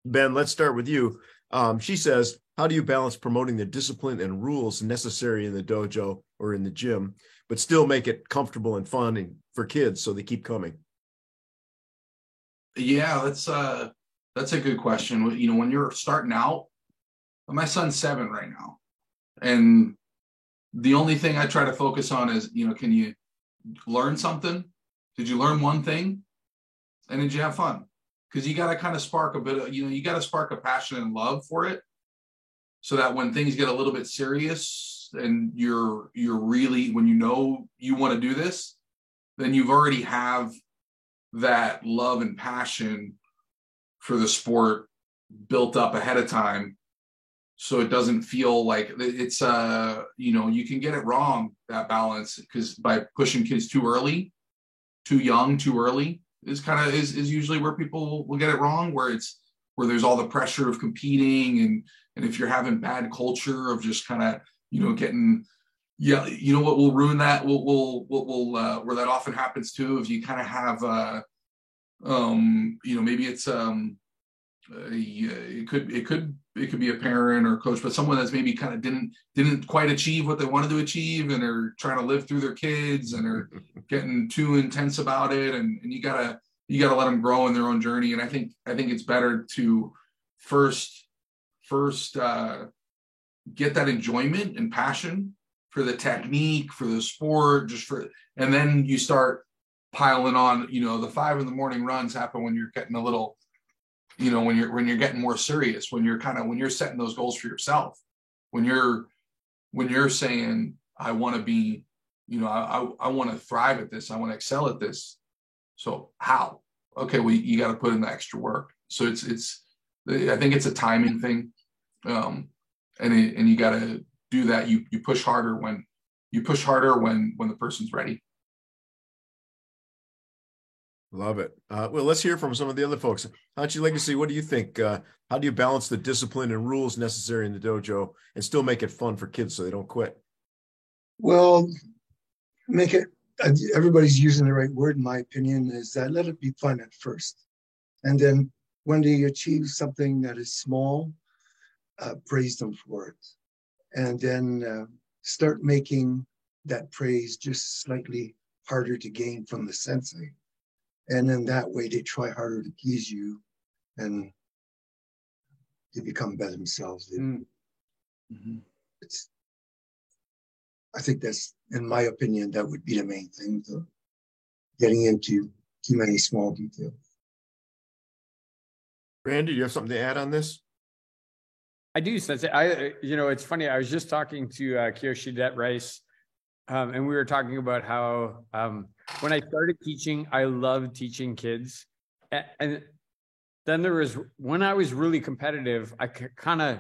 Ben, let's start with you. Um, she says, "How do you balance promoting the discipline and rules necessary in the dojo or in the gym, but still make it comfortable and fun and for kids so they keep coming?" Yeah, that's uh, that's a good question. You know, when you're starting out, my son's seven right now, and the only thing I try to focus on is, you know, can you learn something? Did you learn one thing? And did you have fun? Because you got to kind of spark a bit of, you know, you got to spark a passion and love for it. So that when things get a little bit serious and you're you're really when you know you want to do this, then you've already have that love and passion for the sport built up ahead of time so it doesn't feel like it's uh you know you can get it wrong that balance because by pushing kids too early too young too early is kind of is, is usually where people will get it wrong where it's where there's all the pressure of competing and and if you're having bad culture of just kind of you know getting yeah you know what will ruin that will will will, will uh, where that often happens too if you kind of have uh um you know maybe it's um uh, it could it could it could be a parent or a coach, but someone that's maybe kind of didn't didn't quite achieve what they wanted to achieve, and are trying to live through their kids, and are getting too intense about it, and, and you gotta you gotta let them grow in their own journey. And I think I think it's better to first first uh, get that enjoyment and passion for the technique, for the sport, just for, and then you start piling on. You know, the five in the morning runs happen when you're getting a little you know when you're when you're getting more serious when you're kind of when you're setting those goals for yourself when you're when you're saying i want to be you know i i, I want to thrive at this i want to excel at this. So how? Okay well you got to put in the extra work. So it's it's i think it's a timing thing um and it, and you got to do that. You you push harder when you push harder when when the person's ready Love it. Uh, well, let's hear from some of the other folks. Hanshi Legacy, what do you think? Uh, how do you balance the discipline and rules necessary in the dojo and still make it fun for kids so they don't quit? Well, make it, everybody's using the right word, in my opinion, is that let it be fun at first. And then when they achieve something that is small, uh, praise them for it. And then uh, start making that praise just slightly harder to gain from the sensei and in that way they try harder to please you and they become better themselves mm. mm-hmm. it's i think that's in my opinion that would be the main thing to getting into too many small details randy do you have something to add on this i do since i you know it's funny i was just talking to uh, kiyoshi det rice um, and we were talking about how um, when I started teaching, I loved teaching kids. And then there was when I was really competitive, I kind of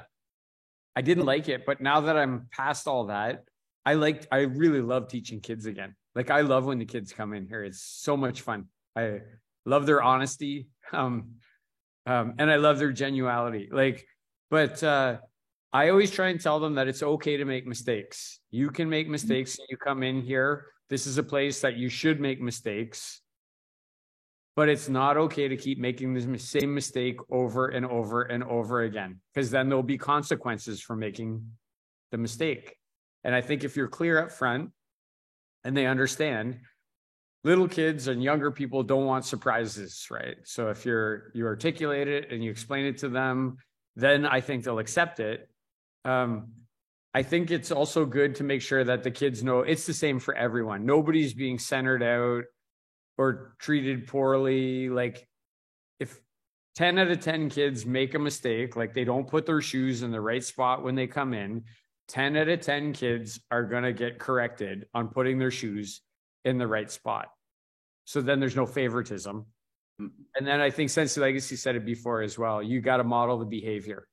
I didn't like it, but now that I'm past all that, I like I really love teaching kids again. Like I love when the kids come in here. It's so much fun. I love their honesty. Um, um, and I love their genuality. Like, but uh I always try and tell them that it's okay to make mistakes. You can make mistakes. And you come in here this is a place that you should make mistakes, but it's not okay to keep making the same mistake over and over and over again, because then there'll be consequences for making the mistake. And I think if you're clear up front and they understand, little kids and younger people don't want surprises, right? So if you're you articulate it and you explain it to them, then I think they'll accept it. Um, I think it's also good to make sure that the kids know it's the same for everyone. Nobody's being centered out or treated poorly. Like if 10 out of 10 kids make a mistake, like they don't put their shoes in the right spot when they come in, 10 out of 10 kids are going to get corrected on putting their shoes in the right spot. So then there's no favoritism. Mm. And then I think Sensei Legacy said it before as well. You got to model the behavior.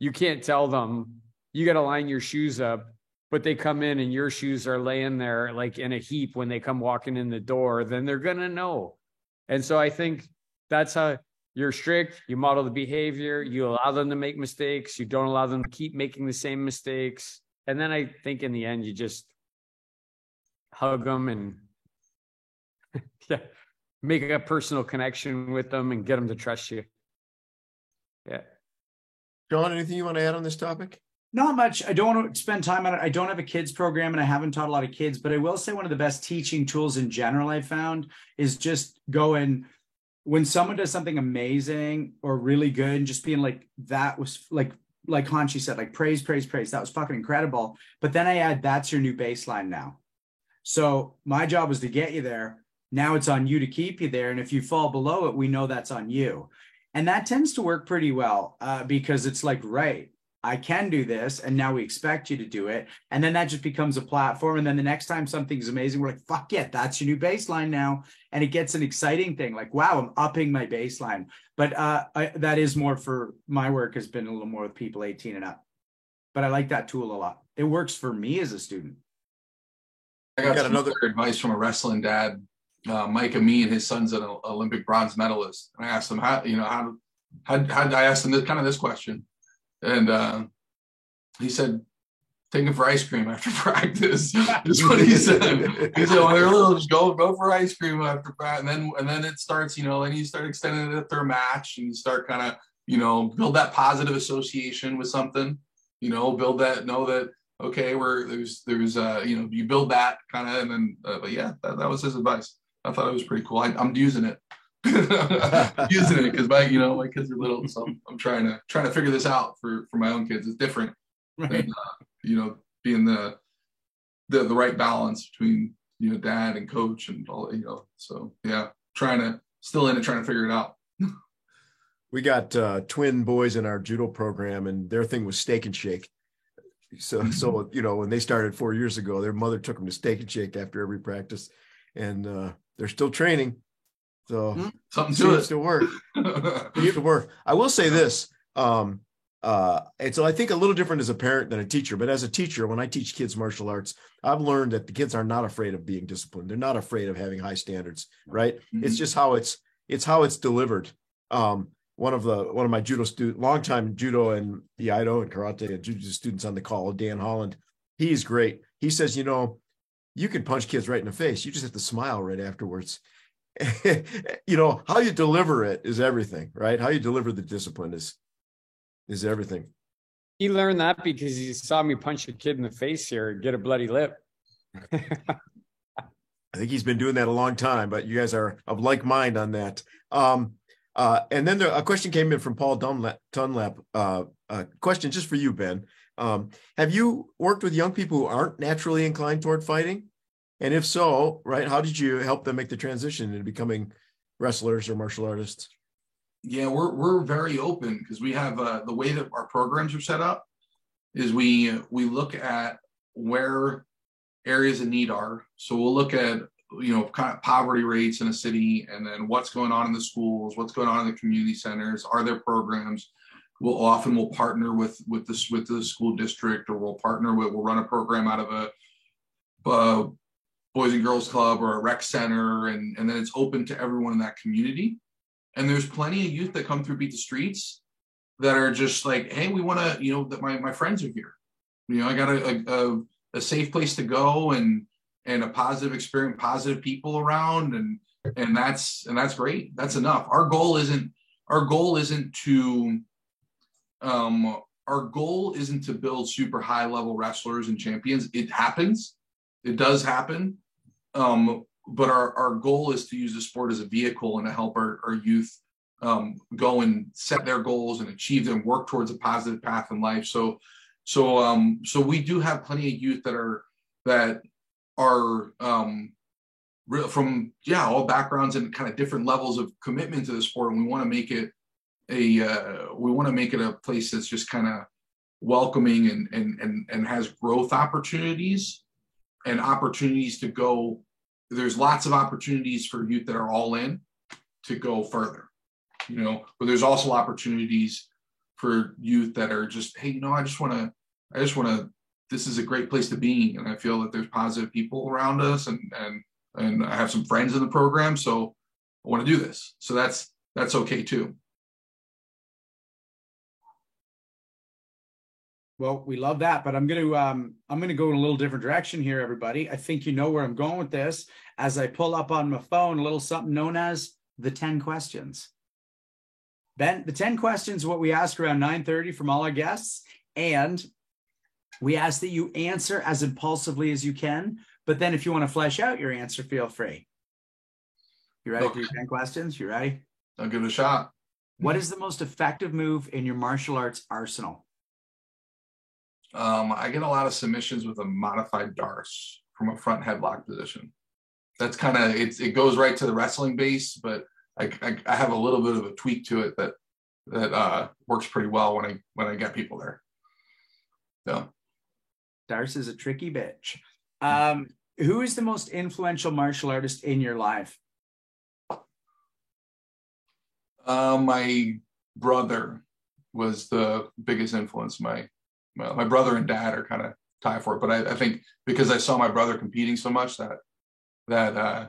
You can't tell them you got to line your shoes up, but they come in and your shoes are laying there like in a heap when they come walking in the door, then they're going to know. And so I think that's how you're strict, you model the behavior, you allow them to make mistakes, you don't allow them to keep making the same mistakes. And then I think in the end, you just hug them and yeah, make a personal connection with them and get them to trust you. Yeah. John, anything you want to add on this topic? Not much. I don't want to spend time on it. I don't have a kids program and I haven't taught a lot of kids, but I will say one of the best teaching tools in general I found is just going when someone does something amazing or really good and just being like, that was like, like Hanshi said, like praise, praise, praise. That was fucking incredible. But then I add, that's your new baseline now. So my job was to get you there. Now it's on you to keep you there. And if you fall below it, we know that's on you. And that tends to work pretty well uh, because it's like, right, I can do this. And now we expect you to do it. And then that just becomes a platform. And then the next time something's amazing, we're like, fuck yeah, that's your new baseline now. And it gets an exciting thing like, wow, I'm upping my baseline. But uh, I, that is more for my work has been a little more with people 18 and up. But I like that tool a lot. It works for me as a student. I got, got another advice from a wrestling dad, uh, Mike and his son's an Olympic bronze medalist. And I asked him how, you know, how, how, how I asked him this kind of this question. And uh, he said, take him for ice cream after practice. is what he said. He said, when they're little, just go go for ice cream after practice. And then and then it starts, you know, and you start extending it after a match and you start kind of, you know, build that positive association with something, you know, build that, know that, okay, we're there's there's uh, you know, you build that kind of and then uh, but yeah, that, that was his advice. I thought it was pretty cool. I, I'm using it. using it because my you know my kids are little so I'm, I'm trying to trying to figure this out for for my own kids it's different Right. than, uh, you know being the the the right balance between you know dad and coach and all you know so yeah trying to still in it trying to figure it out we got uh, twin boys in our judo program, and their thing was steak and shake. So, so you know, when they started four years ago, their mother took them to steak and shake after every practice, and uh, they're still training. So Hmm. something to seems it to work. Seems to work. I will say this. Um, uh, it's I think a little different as a parent than a teacher, but as a teacher, when I teach kids martial arts, I've learned that the kids are not afraid of being disciplined. They're not afraid of having high standards, right? It's just how it's it's how it's delivered. Um, one of the one of my judo student, longtime judo and iaido and karate and jiu students on the call, Dan Holland. He's great. He says, you know, you can punch kids right in the face. You just have to smile right afterwards. you know how you deliver it is everything, right? How you deliver the discipline is is everything. He learned that because he saw me punch a kid in the face here and get a bloody lip. I think he's been doing that a long time, but you guys are of like mind on that. Um, uh, and then there, a question came in from Paul Dunlap. Dunlap uh, a question just for you, Ben. Um, have you worked with young people who aren't naturally inclined toward fighting? And if so, right, how did you help them make the transition into becoming wrestlers or martial artists? yeah we're we're very open because we have uh, the way that our programs are set up is we we look at where areas of need are so we'll look at you know kind of poverty rates in a city and then what's going on in the schools what's going on in the community centers are there programs we'll often we'll partner with with this with the school district or we'll partner with we'll run a program out of a uh, boys and girls club or a rec center and and then it's open to everyone in that community. And there's plenty of youth that come through beat the streets that are just like hey we want to you know that my, my friends are here. You know i got a, a, a safe place to go and and a positive experience positive people around and and that's and that's great. That's enough. Our goal isn't our goal isn't to um our goal isn't to build super high level wrestlers and champions. It happens. It does happen um but our, our goal is to use the sport as a vehicle and to help our, our youth um, go and set their goals and achieve them, work towards a positive path in life. So, so, um, so we do have plenty of youth that are that are um, from yeah all backgrounds and kind of different levels of commitment to the sport, and we want to make it a uh, we want to make it a place that's just kind of welcoming and and and and has growth opportunities and opportunities to go there's lots of opportunities for youth that are all in to go further, you know, but there's also opportunities for youth that are just, hey, you know, I just want to, I just want to, this is a great place to be. And I feel that there's positive people around us and, and, and I have some friends in the program. So I want to do this. So that's, that's okay too. Well, we love that, but I'm going to um, I'm going to go in a little different direction here, everybody. I think you know where I'm going with this. As I pull up on my phone, a little something known as the ten questions. Ben, the ten questions what we ask around 9:30 from all our guests, and we ask that you answer as impulsively as you can. But then, if you want to flesh out your answer, feel free. You ready for your ten questions? You ready? I'll give it a shot. What is the most effective move in your martial arts arsenal? Um, I get a lot of submissions with a modified Darce from a front headlock position. That's kind of it. It goes right to the wrestling base, but I, I, I, have a little bit of a tweak to it that that uh, works pretty well when I when I get people there. So, Darce is a tricky bitch. Um, who is the most influential martial artist in your life? Uh, my brother was the biggest influence. My my, my brother and dad are kind of tied for it. But I, I, think because I saw my brother competing so much that that uh,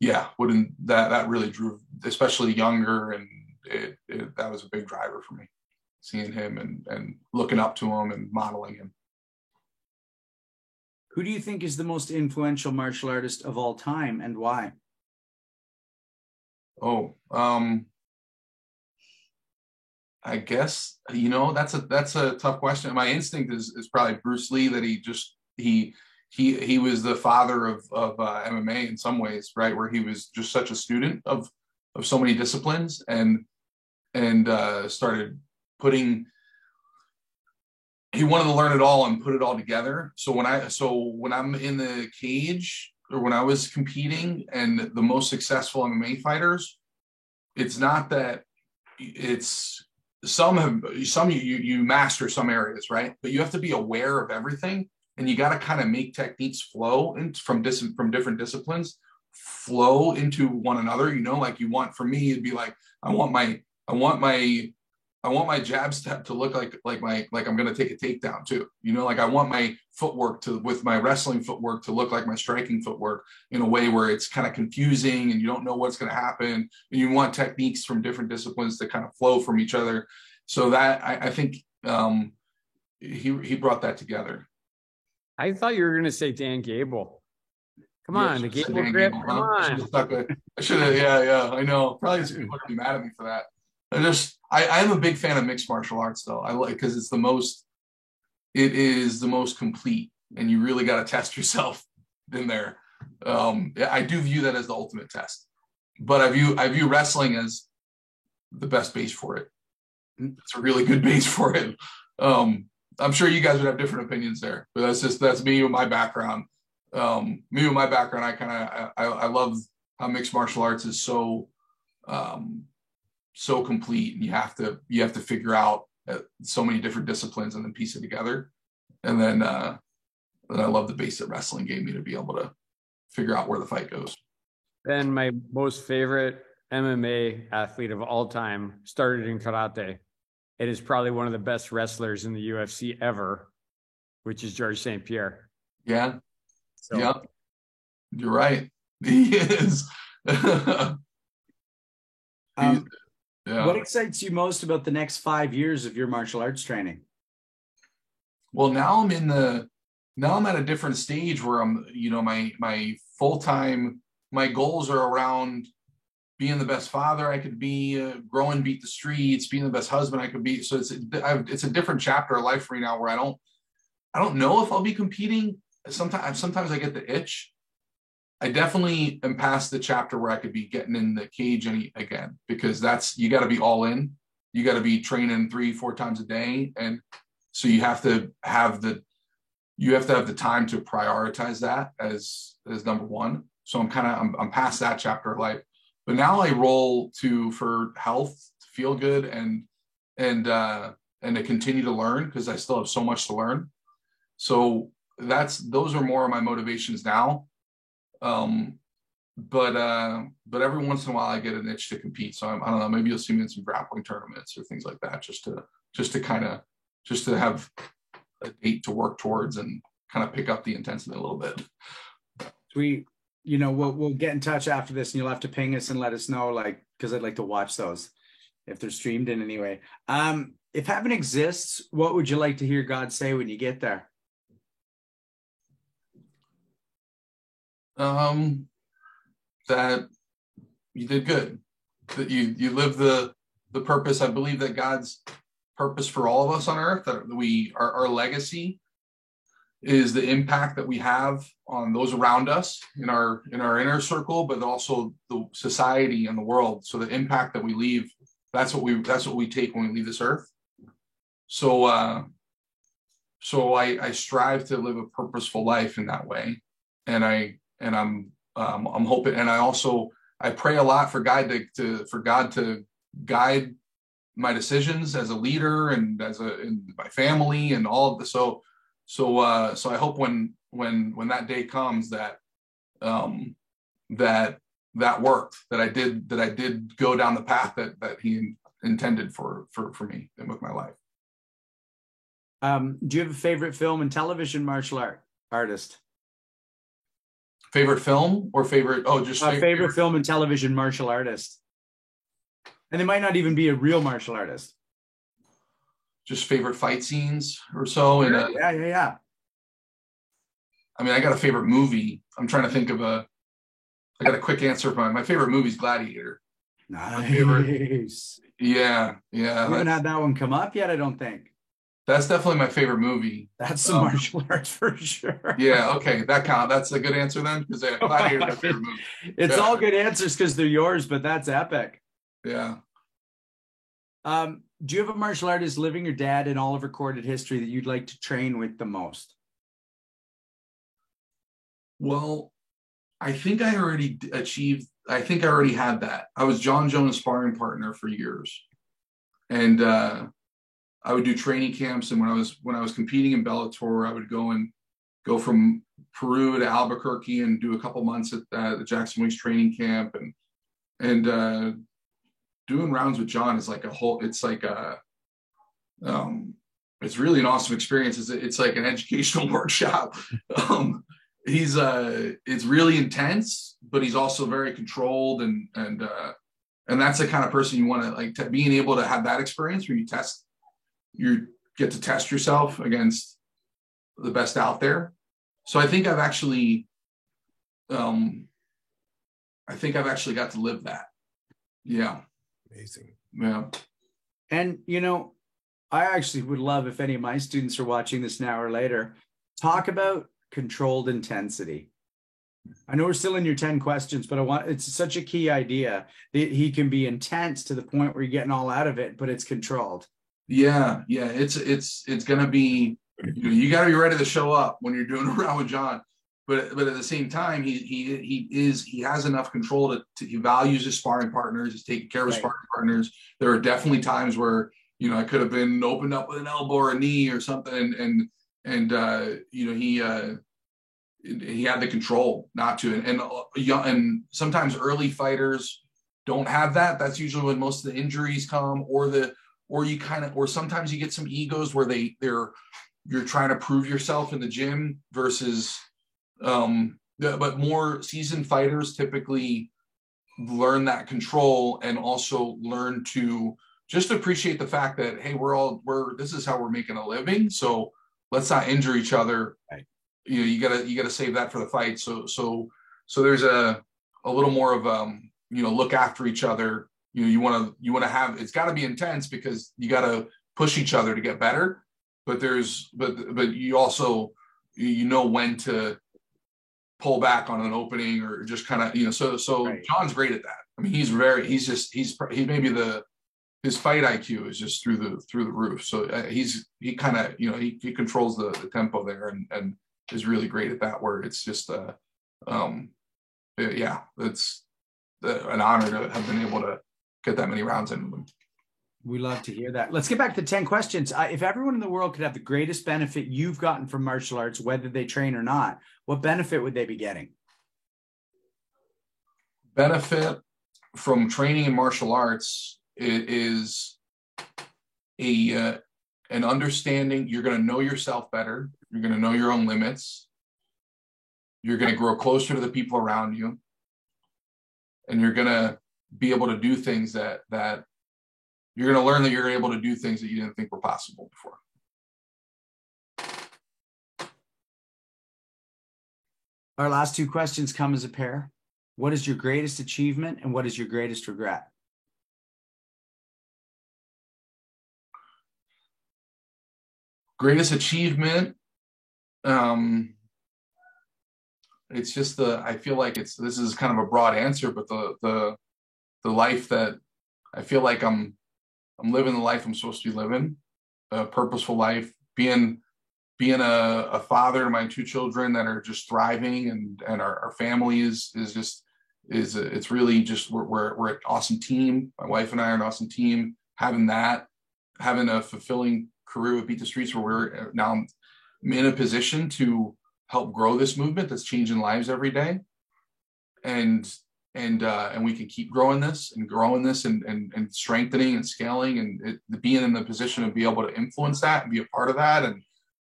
yeah, wouldn't that that really drew, especially younger, and it, it, that was a big driver for me, seeing him and and looking up to him and modeling him. Who do you think is the most influential martial artist of all time, and why? Oh, um, I guess you know that's a that's a tough question. My instinct is is probably Bruce Lee that he just he he he was the father of of uh, MMA in some ways, right? Where he was just such a student of of so many disciplines and and uh, started putting. He wanted to learn it all and put it all together. So when I so when I'm in the cage or when I was competing and the most successful MMA fighters, it's not that it's some have some you you master some areas right? But you have to be aware of everything and you got to kind of make techniques flow in, from dis, from different disciplines flow into one another. You know like you want for me it'd be like i want my i want my I want my jab step to look like like my like I'm going to take a takedown too. You know, like I want my footwork to with my wrestling footwork to look like my striking footwork in a way where it's kind of confusing and you don't know what's going to happen. And you want techniques from different disciplines to kind of flow from each other. So that I, I think um, he he brought that together. I thought you were going to say Dan Gable. Come yeah, on, the Gable grip. Gable, Come on. I should have. Yeah, yeah. I know. Probably people are be mad at me for that. I just I, I am a big fan of mixed martial arts though. I like because it's the most it is the most complete and you really got to test yourself in there. Um, I do view that as the ultimate test, but I view I view wrestling as the best base for it. It's a really good base for it. Um, I'm sure you guys would have different opinions there, but that's just that's me with my background. Um, me with my background, I kind of I, I love how mixed martial arts is so um, so complete and you have to you have to figure out uh, so many different disciplines and then piece it together. And then uh then i love the base that wrestling gave me to be able to figure out where the fight goes. And my most favorite mma athlete of all time started in karate. It is probably one of the best wrestlers in the ufc ever which is george st pierre. Yeah. So. yeah you're right. He is. Um, yeah. What excites you most about the next five years of your martial arts training? Well, now I'm in the now I'm at a different stage where I'm, you know, my my full time my goals are around being the best father I could be, uh, growing, beat the streets, being the best husband I could be. So it's a, it's a different chapter of life for me now where I don't I don't know if I'll be competing. Sometimes sometimes I get the itch, I definitely am past the chapter where I could be getting in the cage any, again because that's you got to be all in. You got to be training three, four times a day, and so you have to have the you have to have the time to prioritize that as as number one. So I'm kind of I'm, I'm past that chapter of life, but now I roll to for health, to feel good, and and uh, and to continue to learn because I still have so much to learn. So that's those are more of my motivations now Um, but uh, but every once in a while I get an itch to compete. So I'm, I do not know. Maybe you'll see me in some grappling tournaments or things like that, just to just to kind of just to have a date to work towards and kind of pick up the intensity a little bit. We, you know, we'll we'll get in touch after this, and you'll have to ping us and let us know, like, because I'd like to watch those if they're streamed in any way. Um, if heaven exists, what would you like to hear God say when you get there? Um, that you did good, that you you live the the purpose. I believe that God's purpose for all of us on earth, that we our, our legacy is the impact that we have on those around us in our in our inner circle, but also the society and the world. So the impact that we leave, that's what we that's what we take when we leave this earth. So uh so I, I strive to live a purposeful life in that way. And I and I'm um, I'm hoping and I also I pray a lot for God to, to for God to guide my decisions as a leader and as a in my family and all of the so so uh so I hope when when when that day comes that um that that worked that I did that I did go down the path that that he intended for for for me and with my life. Um, do you have a favorite film and television martial art artist? Favorite film or favorite? Oh, just uh, favorite, favorite film and television martial artist. And they might not even be a real martial artist. Just favorite fight scenes or so. And yeah, yeah, yeah. I mean, I got a favorite movie. I'm trying to think of a. I got a quick answer. My my favorite movie is Gladiator. Nice. Favorite, yeah, yeah. We haven't had that one come up yet. I don't think. That's definitely my favorite movie. That's some um, martial arts for sure. Yeah, okay, that count. That's a good answer then, because uh, Gladiator my favorite movie. It's yeah. all good answers because they're yours, but that's epic. Yeah. Um, do you have a martial artist living or dead in all of recorded history that you'd like to train with the most? Well, I think I already achieved. I think I already had that. I was Jon Jones' sparring partner for years, and uh, I would do training camps, and when I was when I was competing in Bellator, I would go and go from Peru to Albuquerque and do a couple months at uh, the Jackson Wink's training camp, and and uh, doing rounds with Jon is like a whole. It's like a, um, it's really an awesome experience. It's it's like an educational workshop. um, he's uh, it's really intense, but he's also very controlled and and uh, and that's the kind of person you want to like being able to have that experience where you test you get to test yourself against the best out there. So I think I've actually, um, I think I've actually got to live that. Yeah. Amazing. Yeah. And, you know, I actually would love if any of my students are watching this now or later, talk about controlled intensity. I know we're still in your 10 questions, but I want it's such a key idea that he can be intense to the point where you're getting all out of it, but it's controlled. Yeah, yeah, it's it's it's gonna be you, know, you got to be ready to show up when you're doing a round with Jon, But but at the same time, he he he is he has enough control to, to he values his sparring partners. He's taking care of his right. sparring partners. There are definitely times where you know I could have been opened up with an elbow or a knee or something, and and and uh, you know he uh, he had the control not to, and and, uh, and sometimes early fighters don't have that. That's usually when most of the injuries come or the or you kind of or sometimes you get some egos where they they're you're trying to prove yourself in the gym versus um but more seasoned fighters typically learn that control and also learn to just appreciate the fact that hey we're all we're this is how we're making a living so let's not injure each other right. you know you gotta you gotta save that for the fight so so so there's a a little more of um you know look after each other you know you want to you want to have it's got to be intense because you got to push each other to get better but there's but but you also you know when to pull back on an opening or just kind of you know so so right. jon's great at that i mean he's very he's just he's he maybe the his fight iq is just through the through the roof so uh, he's he kind of you know he, he controls the, the tempo there and and is really great at that where it's just uh um yeah it's uh, an honor to have been able to get that many rounds in. We love to hear that. Let's get back to 10 questions. Uh, if everyone in the world could have the greatest benefit you've gotten from martial arts, whether they train or not, what benefit would they be getting? benefit from training in martial arts is a uh, an understanding you're going to know yourself better you're going to know your own limits you're going to grow closer to the people around you and you're going to be able to do things that that you're going to learn that you're able to do things that you didn't think were possible before. Our last two questions come as a pair. What is your greatest achievement and what is your greatest regret? Greatest achievement um it's just the i feel like it's this is kind of a broad answer but the the the life that i feel like i'm i'm living the life i'm supposed to be living a purposeful life being being a, a father to my two children that are just thriving and and our, our family is is just is it's really just we're, we're we're an awesome team. My wife and i are an awesome team. Having that having a fulfilling career with Beat the Streets, where we're uh, now in a position to help grow this movement that's changing lives every day, and and uh, and we can keep growing this and growing this and and, and strengthening and scaling and it, being in the position to be able to influence that and be a part of that and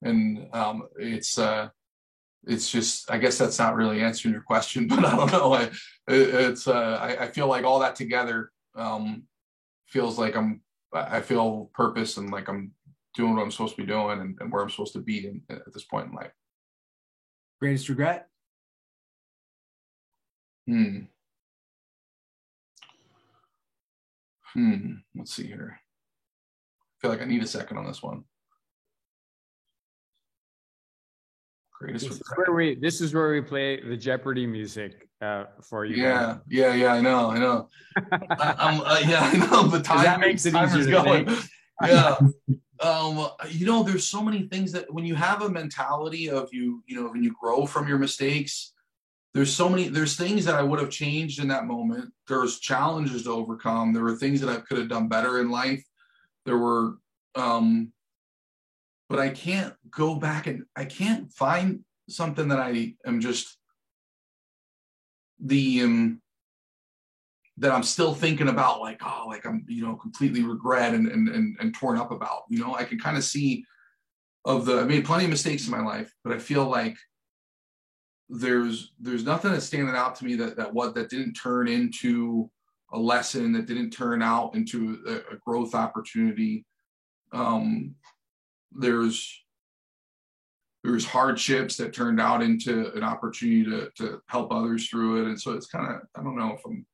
and um, it's uh, it's just I guess that's not really answering your question, but I don't know. I, it, it's uh, I, I, feel like all that together um, feels like I'm I feel purpose and like I'm doing what I'm supposed to be doing and, and where I'm supposed to be in, at this point in life. Greatest regret? Hmm. Hmm. Let's see here. I feel like I need a second on this one. Greatest this regret. Is where we, this is where we play the Jeopardy music uh, for you. Yeah, guys. yeah, yeah. I know, I know. I, uh, yeah, I know. But time that makes it easier going. yeah, um, you know, there's so many things that when you have a mentality of you, you know, when you grow from your mistakes, there's so many, there's things that I would have changed in that moment. There's challenges to overcome. There were things that I could have done better in life. There were, um, but I can't go back and I can't find something that I am just the um, that I'm still thinking about like, oh, like I'm, you know, completely regret and and and, and torn up about. You know, I can kind of see of the I made plenty of mistakes in my life, but I feel like there's there's nothing that's standing out to me that that what that didn't turn into a lesson that didn't turn out into a, a growth opportunity. Um, there's there's hardships that turned out into an opportunity to to help others through it, and so it's kind of I don't know if I'm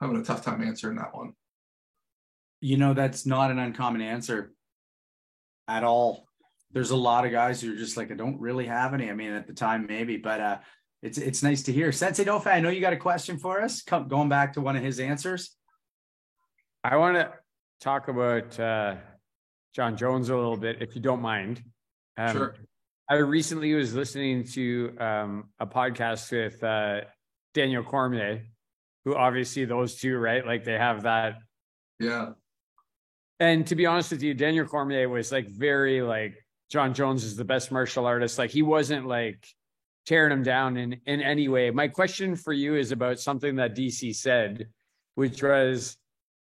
having a tough time answering that one. You know, that's not an uncommon answer at all. There's a lot of guys who are just like, I don't really have any. I mean, at the time, maybe, but uh, it's it's nice to hear. Sensei Dauphin, I know you got a question for us. Come, going back to one of his answers. I want to talk about uh, Jon Jones a little bit, if you don't mind. Um, sure. I recently was listening to um, a podcast with uh, Daniel Cormier, who obviously those two, right? Like they have that. Yeah. And to be honest with you, Daniel Cormier was like very like Jon Jones is the best martial artist. Like he wasn't like tearing him down in in any way. My question for you is about something that DC said, which was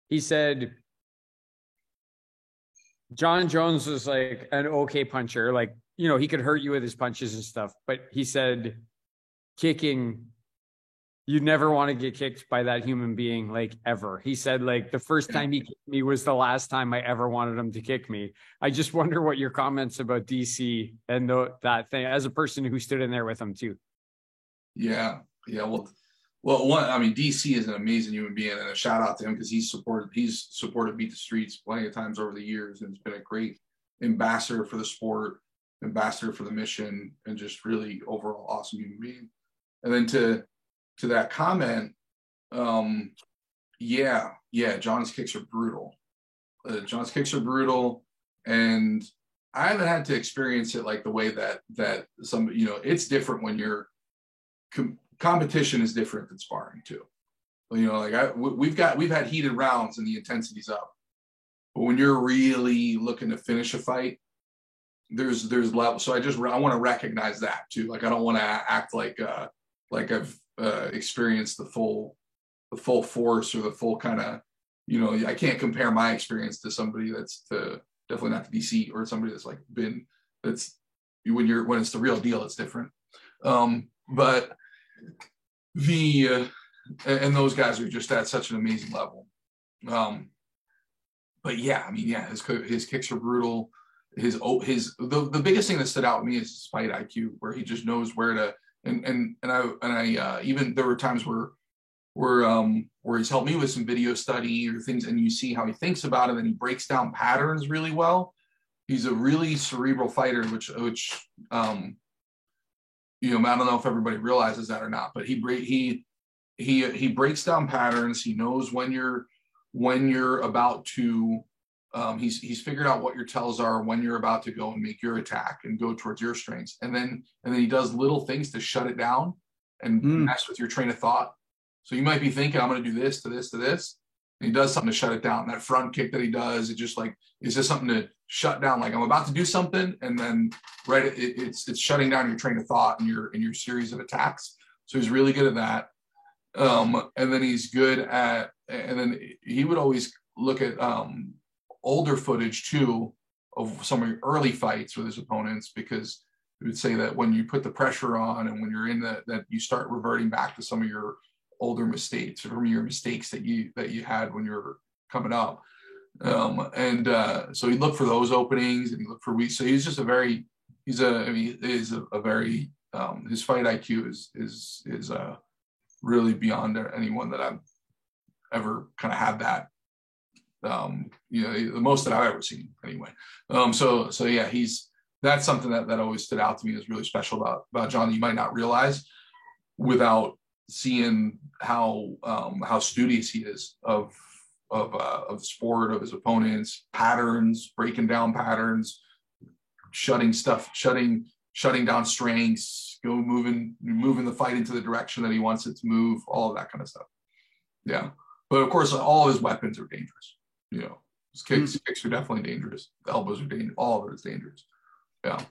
he said Jon Jones was like an okay puncher, like you know, he could hurt you with his punches and stuff, but he said kicking you never want to get kicked by that human being like ever. He said like the first time he kicked me was the last time I ever wanted him to kick me. I just wonder what your comments about DC and the, that thing as a person who stood in there with him too. Yeah, yeah. Well, well, one. I mean, DC is an amazing human being, and a shout out to him because he's supported he's supported Beat the Streets plenty of times over the years, and it's been a great ambassador for the sport, ambassador for the mission, and just really overall awesome human being. And then to to that comment, um, yeah, yeah, Jon's kicks are brutal. Uh, Jon's kicks are brutal, and I haven't had to experience it like the way that that some you know it's different when you're com- competition is different than sparring too. You know, like I we've got we've had heated rounds and the intensity's up, but when you're really looking to finish a fight, there's there's levels. So I just I want to recognize that too. Like I don't want to act like uh like I've uh, experience the full the full force or the full kind of you know I can't compare my experience to somebody that's to definitely not to DC or somebody that's like been that's when you're when it's the real deal it's different. Um but the uh, and those guys are just at such an amazing level. Um but yeah i mean yeah his his kicks are brutal. His his the, the biggest thing that stood out to me is his fight iq where he just knows where to and and and i and i uh, even there were times where where um where he's helped me with some video study or things and you see how he thinks about it and he breaks down patterns really well. He's a really cerebral fighter which which um you know i don't know if everybody realizes that or not but he he he he breaks down patterns. He knows when you're when you're about to um, he's he's figured out what your tells are when you're about to go and make your attack and go towards your strengths and then and then he does little things to shut it down and mm. mess with your train of thought so you might be thinking, I'm going to do this to this to this. And he does something to shut it down. That front kick that he does, it just like is just something to shut down. Like I'm about to do something, and then right, it, it's it's shutting down your train of thought and your and your series of attacks. So he's really good at that. Um, and then he's good at, and then he would always look at um, older footage too of some of your early fights with his opponents because he would say that when you put the pressure on and when you're in that that you start reverting back to some of your older mistakes or from your mistakes that you that you had when you were coming up. Um, and uh, so he looked for those openings and he looked for weeks. So he's just a very he's a I mean is a, a very um, his fight IQ is is is uh, really beyond anyone that I've ever kind of had that um, you know the most that I've ever seen anyway. Um, so so yeah, he's that's something that that always stood out to me is really special about about Jon you might not realize without seeing how um, how studious he is of of uh, of sport, of his opponents, patterns, breaking down patterns, shutting stuff, shutting shutting down strengths, go moving moving the fight into the direction that he wants it to move, all of that kind of stuff. Yeah, but of course, all his weapons are dangerous. You know, kicks mm-hmm. kicks are definitely dangerous. The elbows are dangerous. All of it is dangerous. Yeah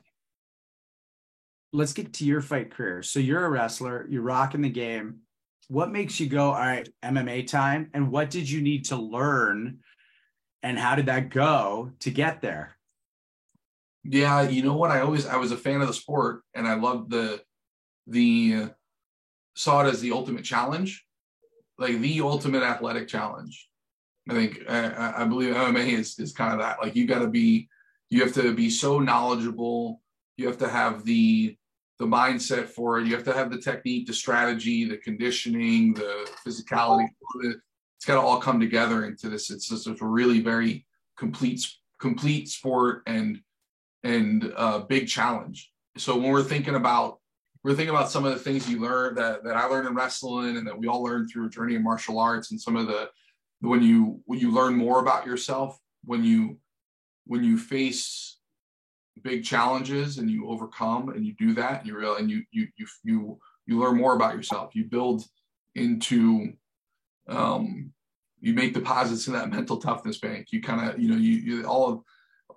let's get to your fight career. So you're a wrestler, you're rocking the game. What makes you go, all right, MMA time? And what did you need to learn? And how did that go to get there? Yeah, you know what? I always I was a fan of the sport and I loved the the saw it as the ultimate challenge, like the ultimate athletic challenge. I think I, I believe MMA is is kind of that. Like you got to be, you have to be so knowledgeable. You have to have the the mindset for it. You have to have the technique, the strategy, the conditioning, the physicality. It's got to all come together into this. It's just a really very complete, complete sport and and uh, big challenge. So when we're thinking about we're thinking about some of the things you learn that that I learned in wrestling and that we all learned through a journey in martial arts and some of the when you when you learn more about yourself when you when you face big challenges and you overcome and you do that and you real and you you you you you learn more about yourself. You build into um you make deposits in that mental toughness bank. You kind of you know you, you all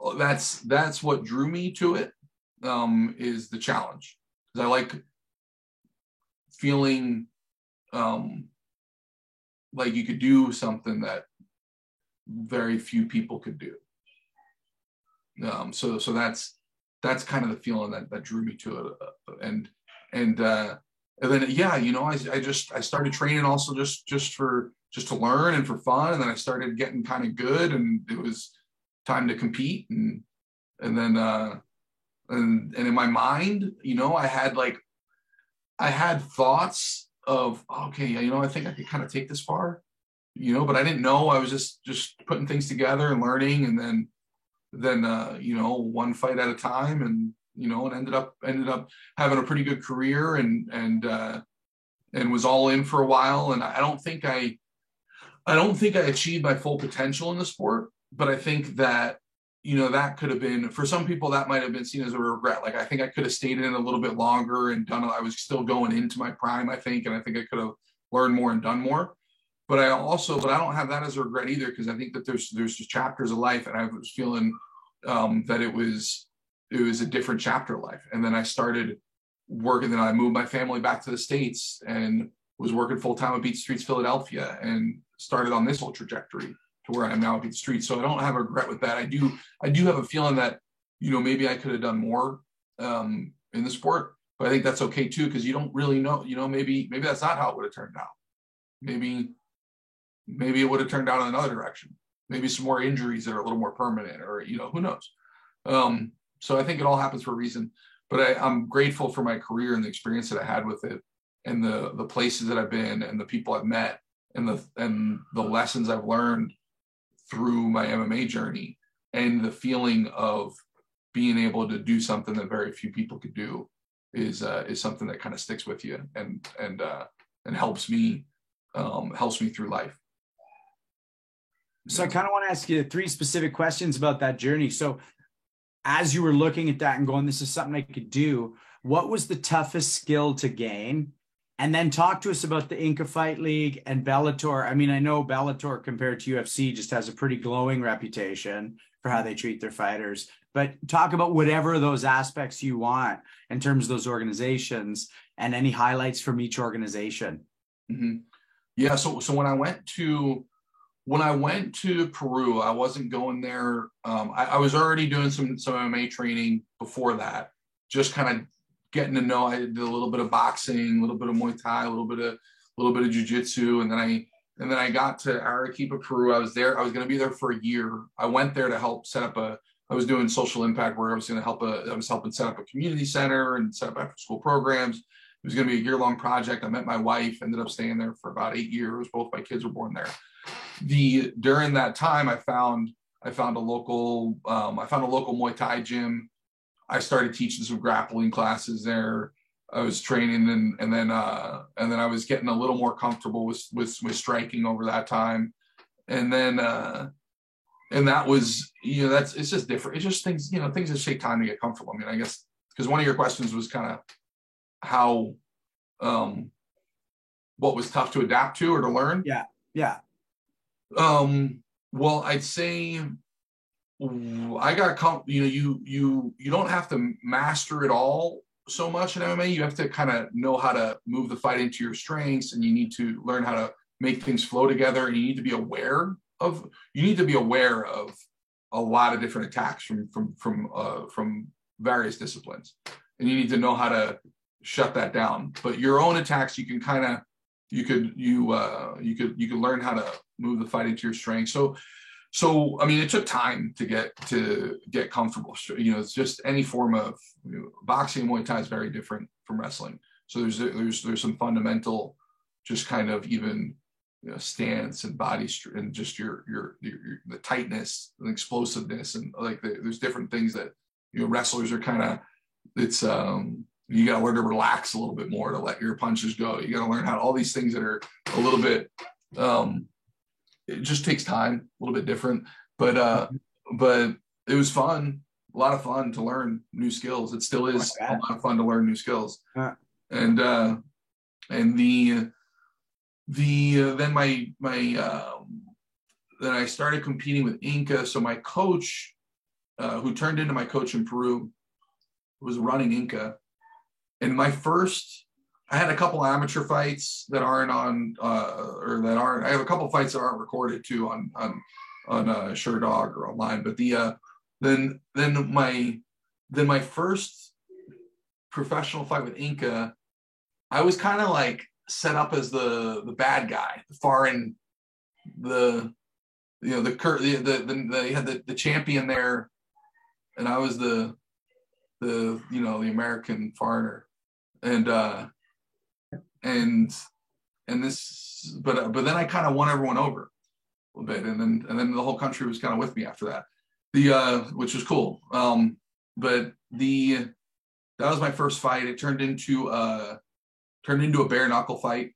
of that's that's what drew me to it um is the challenge. Because i like feeling um like you could do something that very few people could do. Um, so so that's that's kind of the feeling that that drew me to it, and and uh, and then yeah, you know, I I just I started training also just just for just to learn and for fun, and then I started getting kind of good, and it was time to compete, and and then uh, and and in my mind, you know, I had like I had thoughts of okay, you know, I think I could kind of take this far, you know, but I didn't know. I was just just putting things together and learning, and then then uh, you know one fight at a time and you know and ended up ended up having a pretty good career and and uh, and was all in for a while and I don't think I I don't think I achieved my full potential in the sport but I think that you know that could have been for some people that might have been seen as a regret like I think I could have stayed in a little bit longer and done I was still going into my prime I think and I think I could have learned more and done more but I also, but I don't have that as a regret either because I think that there's there's just chapters of life, and I was feeling um, that it was it was a different chapter of life. And then I started working. Then I moved my family back to the states, and was working full time at Beat Streets Philadelphia and started on this whole trajectory to where I am now at the Streets. So I don't have a regret with that. I do I do have a feeling that you know maybe I could have done more um, in the sport, but I think that's okay too because you don't really know. You know, maybe maybe that's not how it would have turned out. Maybe maybe it would have turned out in another direction. Maybe some more injuries that are a little more permanent, or you know, who knows. Um, so I think it all happens for a reason. But I, I'm grateful for my career and the experience that I had with it, and the the places that I've been, and the people I've met, and the and the lessons I've learned through my MMA journey, and the feeling of being able to do something that very few people could do is uh, is something that kind of sticks with you and and uh, and helps me um, helps me through life. So I kind of want to ask you three specific questions about that journey. So as you were looking at that and going, this is something I could do, what was the toughest skill to gain? And then talk to us about the Inka Fight League and Bellator. I mean, I know Bellator compared to UFC just has a pretty glowing reputation for how they treat their fighters, but talk about whatever those aspects you want in terms of those organizations and any highlights from each organization. Mm-hmm. Yeah. So, so when I went to when I went to Peru, I wasn't going there. Um, I, I, was already doing some some MMA training before that, just kind of getting to know. I did a little bit of boxing, a little bit of Muay Thai, a little bit of a little bit of jujitsu, and then I and then I got to Arequipa, Peru. I was there. I was going to be there for a year. I went there to help set up a. I was doing social impact where I was going to help a. I was helping set up a community center and set up after school programs. It was going to be a year long project. I met my wife. Ended up staying there for about eight years. Both my kids were born there the during that time i found i found a local um, i found a local muay thai gym i started teaching some grappling classes there. I was training and and then uh and then i was getting a little more comfortable with with, with striking over that time. And then uh and that was you know that's it's just different. It's just things you know things just take time to get comfortable. I mean i guess because one of your questions was kind of how um what was tough to adapt to or to learn? Yeah yeah. Um, well, I'd say I got comp- you know you you you don't have to master it all so much in MMA. You have to kind of know how to move the fight into your strengths, and you need to learn how to make things flow together. And you need to be aware of you need to be aware of a lot of different attacks from from from uh, from various disciplines, and you need to know how to shut that down. But your own attacks, you can kind of you could you uh, you could you could learn how to move the fight into your strength. So so I mean, it took time to get to get comfortable. You know, it's just any form of you know, boxing, Muay Thai is very different from wrestling. So there's there's there's some fundamental, just kind of even you know, stance and body str- and just your, your your, your the tightness and explosiveness and like the, there's different things that you know wrestlers are kind of it's um you got to learn to relax a little bit more to let your punches go. You got to learn how all these things that are a little bit, um, it just takes time, a little bit different, but, uh, but it was fun, a lot of fun to learn new skills. It still is a lot of fun to learn new skills. And, uh, and the, the, uh, then my, my, um, then I started competing with Inka. So my coach, uh, who turned into my coach in Peru, was running Inka and my first I had a couple amateur fights that aren't on uh, or that aren't. I have a couple fights that aren't recorded too on on on uh, Dog or online. But the uh, then then my then my first professional fight with Inka, I was kind of like set up as the the bad guy, the foreign the you know the the the, the they had the, the champion there, and I was the the you know the American foreigner and uh and and this but but then i kind of won everyone over a little bit and then and then the whole country was kind of with me after that the uh which was cool um but the that was my first fight it turned into uh turned into a bare knuckle fight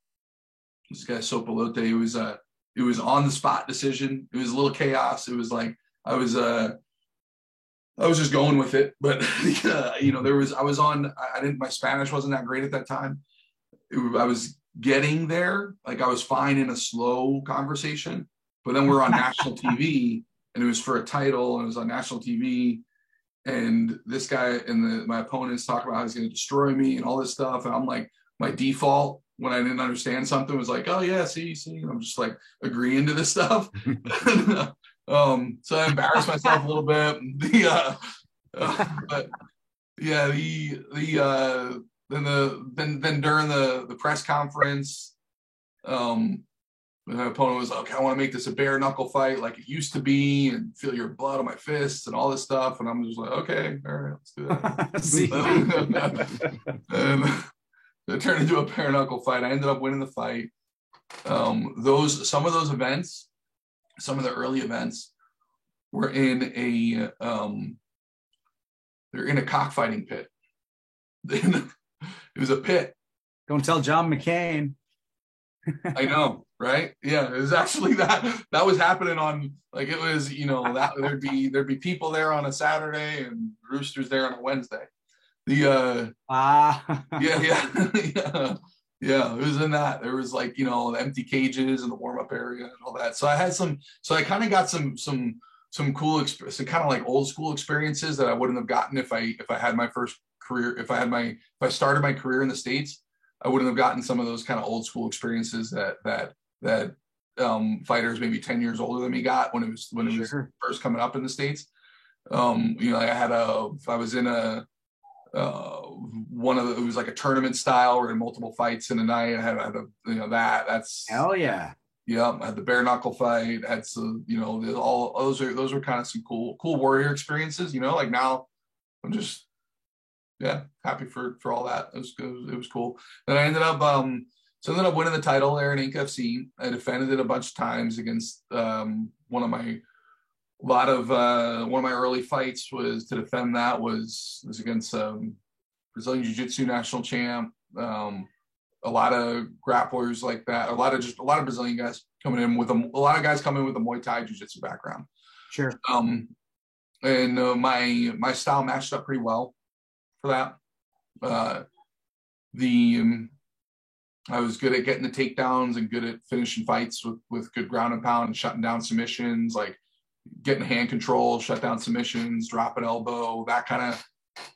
this guy Sopalote it was uh it was on the spot decision it was a little chaos it was like i was uh I was just going with it, but uh, you know, there was I was on. I didn't. My Spanish wasn't that great at that time. It, I was getting there. Like I was fine in a slow conversation, but then we're on national TV, and it was for a title, and it was on national TV, and this guy and the, my opponents talk about how he's going to destroy me and all this stuff, and I'm like, my default when I didn't understand something was like, oh yeah, see, see, I'm just like agreeing to this stuff. um, so I embarrassed myself a little bit. The uh, uh, but yeah, the the uh, then the then then during the the press conference, um, my opponent was okay. I want to make this a bare knuckle fight like it used to be, and feel your blood on my fists and all this stuff. And I'm just like, okay, all right, let's do that. and it turned into a bare knuckle fight. I ended up winning the fight. Um, those some of those events, some of the early events, were in a um, they're in a cockfighting pit. it was a pit. Don't tell John McCain. I know, right? Yeah, it was actually that that was happening on like it was, you know, that there'd be there'd be people there on a Saturday and roosters there on a Wednesday. The uh ah yeah, yeah, yeah. Yeah, it was in that. There was like, you know, the empty cages and the warm-up area and all that. So I had some so I kind of got some some some cool some kind of like old school experiences that I wouldn't have gotten if I if I had my first career if I had my if I started my career in the states I wouldn't have gotten some of those kind of old school experiences that that that um, fighters maybe 10 years older than me got when it was when it sure. was first coming up in the states um, you know I had a I was in a uh, one of the, it was like a tournament style or in multiple fights in a night I had, I had a, you know that that's hell yeah yeah, I had the bare knuckle fight. Had some, you know, all those are those are kind of some cool, cool warrior experiences. You know, like now, I'm just, yeah, happy for for all that. It was it was cool. Then I ended up, um, so I ended up winning the title there in Inka FC. I defended it a bunch of times against um one of my a lot of uh one of my early fights was to defend that was was against um Brazilian Jiu Jitsu national champ. Um, a lot of grapplers like that, a lot of just a lot of Brazilian guys coming in with a, a lot of guys coming in with a Muay Thai Jiu Jitsu background. Sure. Um, and uh, my my style matched up pretty well for that. Uh, the um, I was good at getting the takedowns and good at finishing fights with with good ground and pound and shutting down submissions, like getting hand control, shut down submissions, drop an elbow, that kind of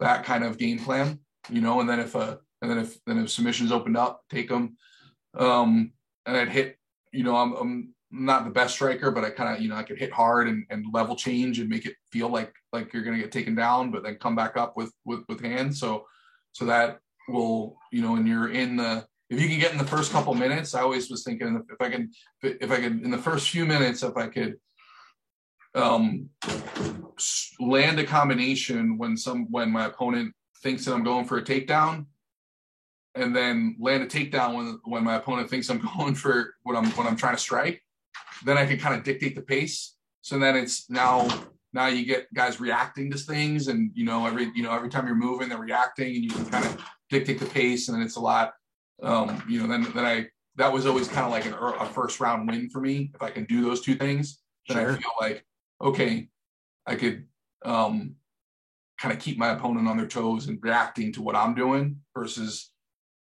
that kind of game plan, you know. And then if a and then if then if submissions opened up, take them. Um, and I'd hit. You know, I'm, I'm not the best striker, but I kind of you know I could hit hard and, and level change and make it feel like like you're gonna get taken down, but then come back up with with with hands. So so that will you know, and you're in the if you can get in the first couple minutes. I always was thinking if I can if I could in the first few minutes if I could um land a combination when some when my opponent thinks that I'm going for a takedown and then land a takedown when when my opponent thinks I'm going for what I'm when I'm trying to strike, then I can kind of dictate the pace. So then it's now now you get guys reacting to things, and you know every you know every time you're moving, they're reacting, and you can kind of dictate the pace, and then it's a lot. Um, you know, then then I that was always kind of like an, a first round win for me if I can do those two things. Then sure. I feel like okay, I could um, kind of keep my opponent on their toes and reacting to what I'm doing versus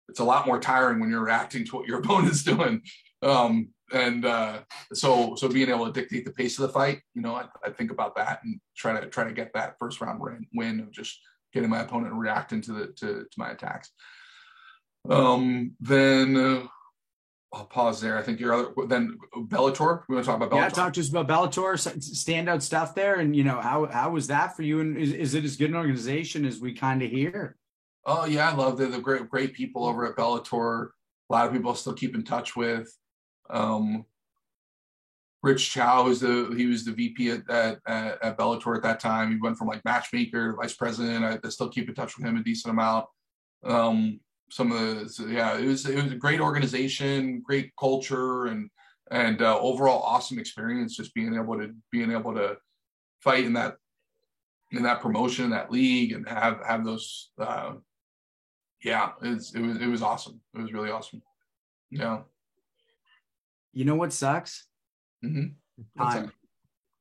it's a lot more tiring when you're reacting to what your opponent's doing. Um, and uh, so so being able to dictate the pace of the fight, you know, I, I, think about that and try to try to get that first round win, win of just getting my opponent reacting to the to, to my attacks. Um, then uh, I'll pause there. I think your other then Bellator. We want to talk about Bellator. Yeah, talk to us about Bellator standout stuff there, and you know how how was that for you? And is, is it as good an organization as we kind of hear? Oh yeah, I love it. The great great people over at Bellator. A lot of people I still keep in touch with. Um, Rich Chou was the he was the VP at, at, at Bellator at that time. He went from like matchmaker to vice president. I, I still keep in touch with him a decent amount. Um, some of the so yeah, it was it was a great organization, great culture, and and uh, overall awesome experience. Just being able to being able to fight in that in that promotion, that league, and have have those uh, yeah, it's, it was it was awesome. It was really awesome. Yeah. You know what sucks? Mm-hmm. Time.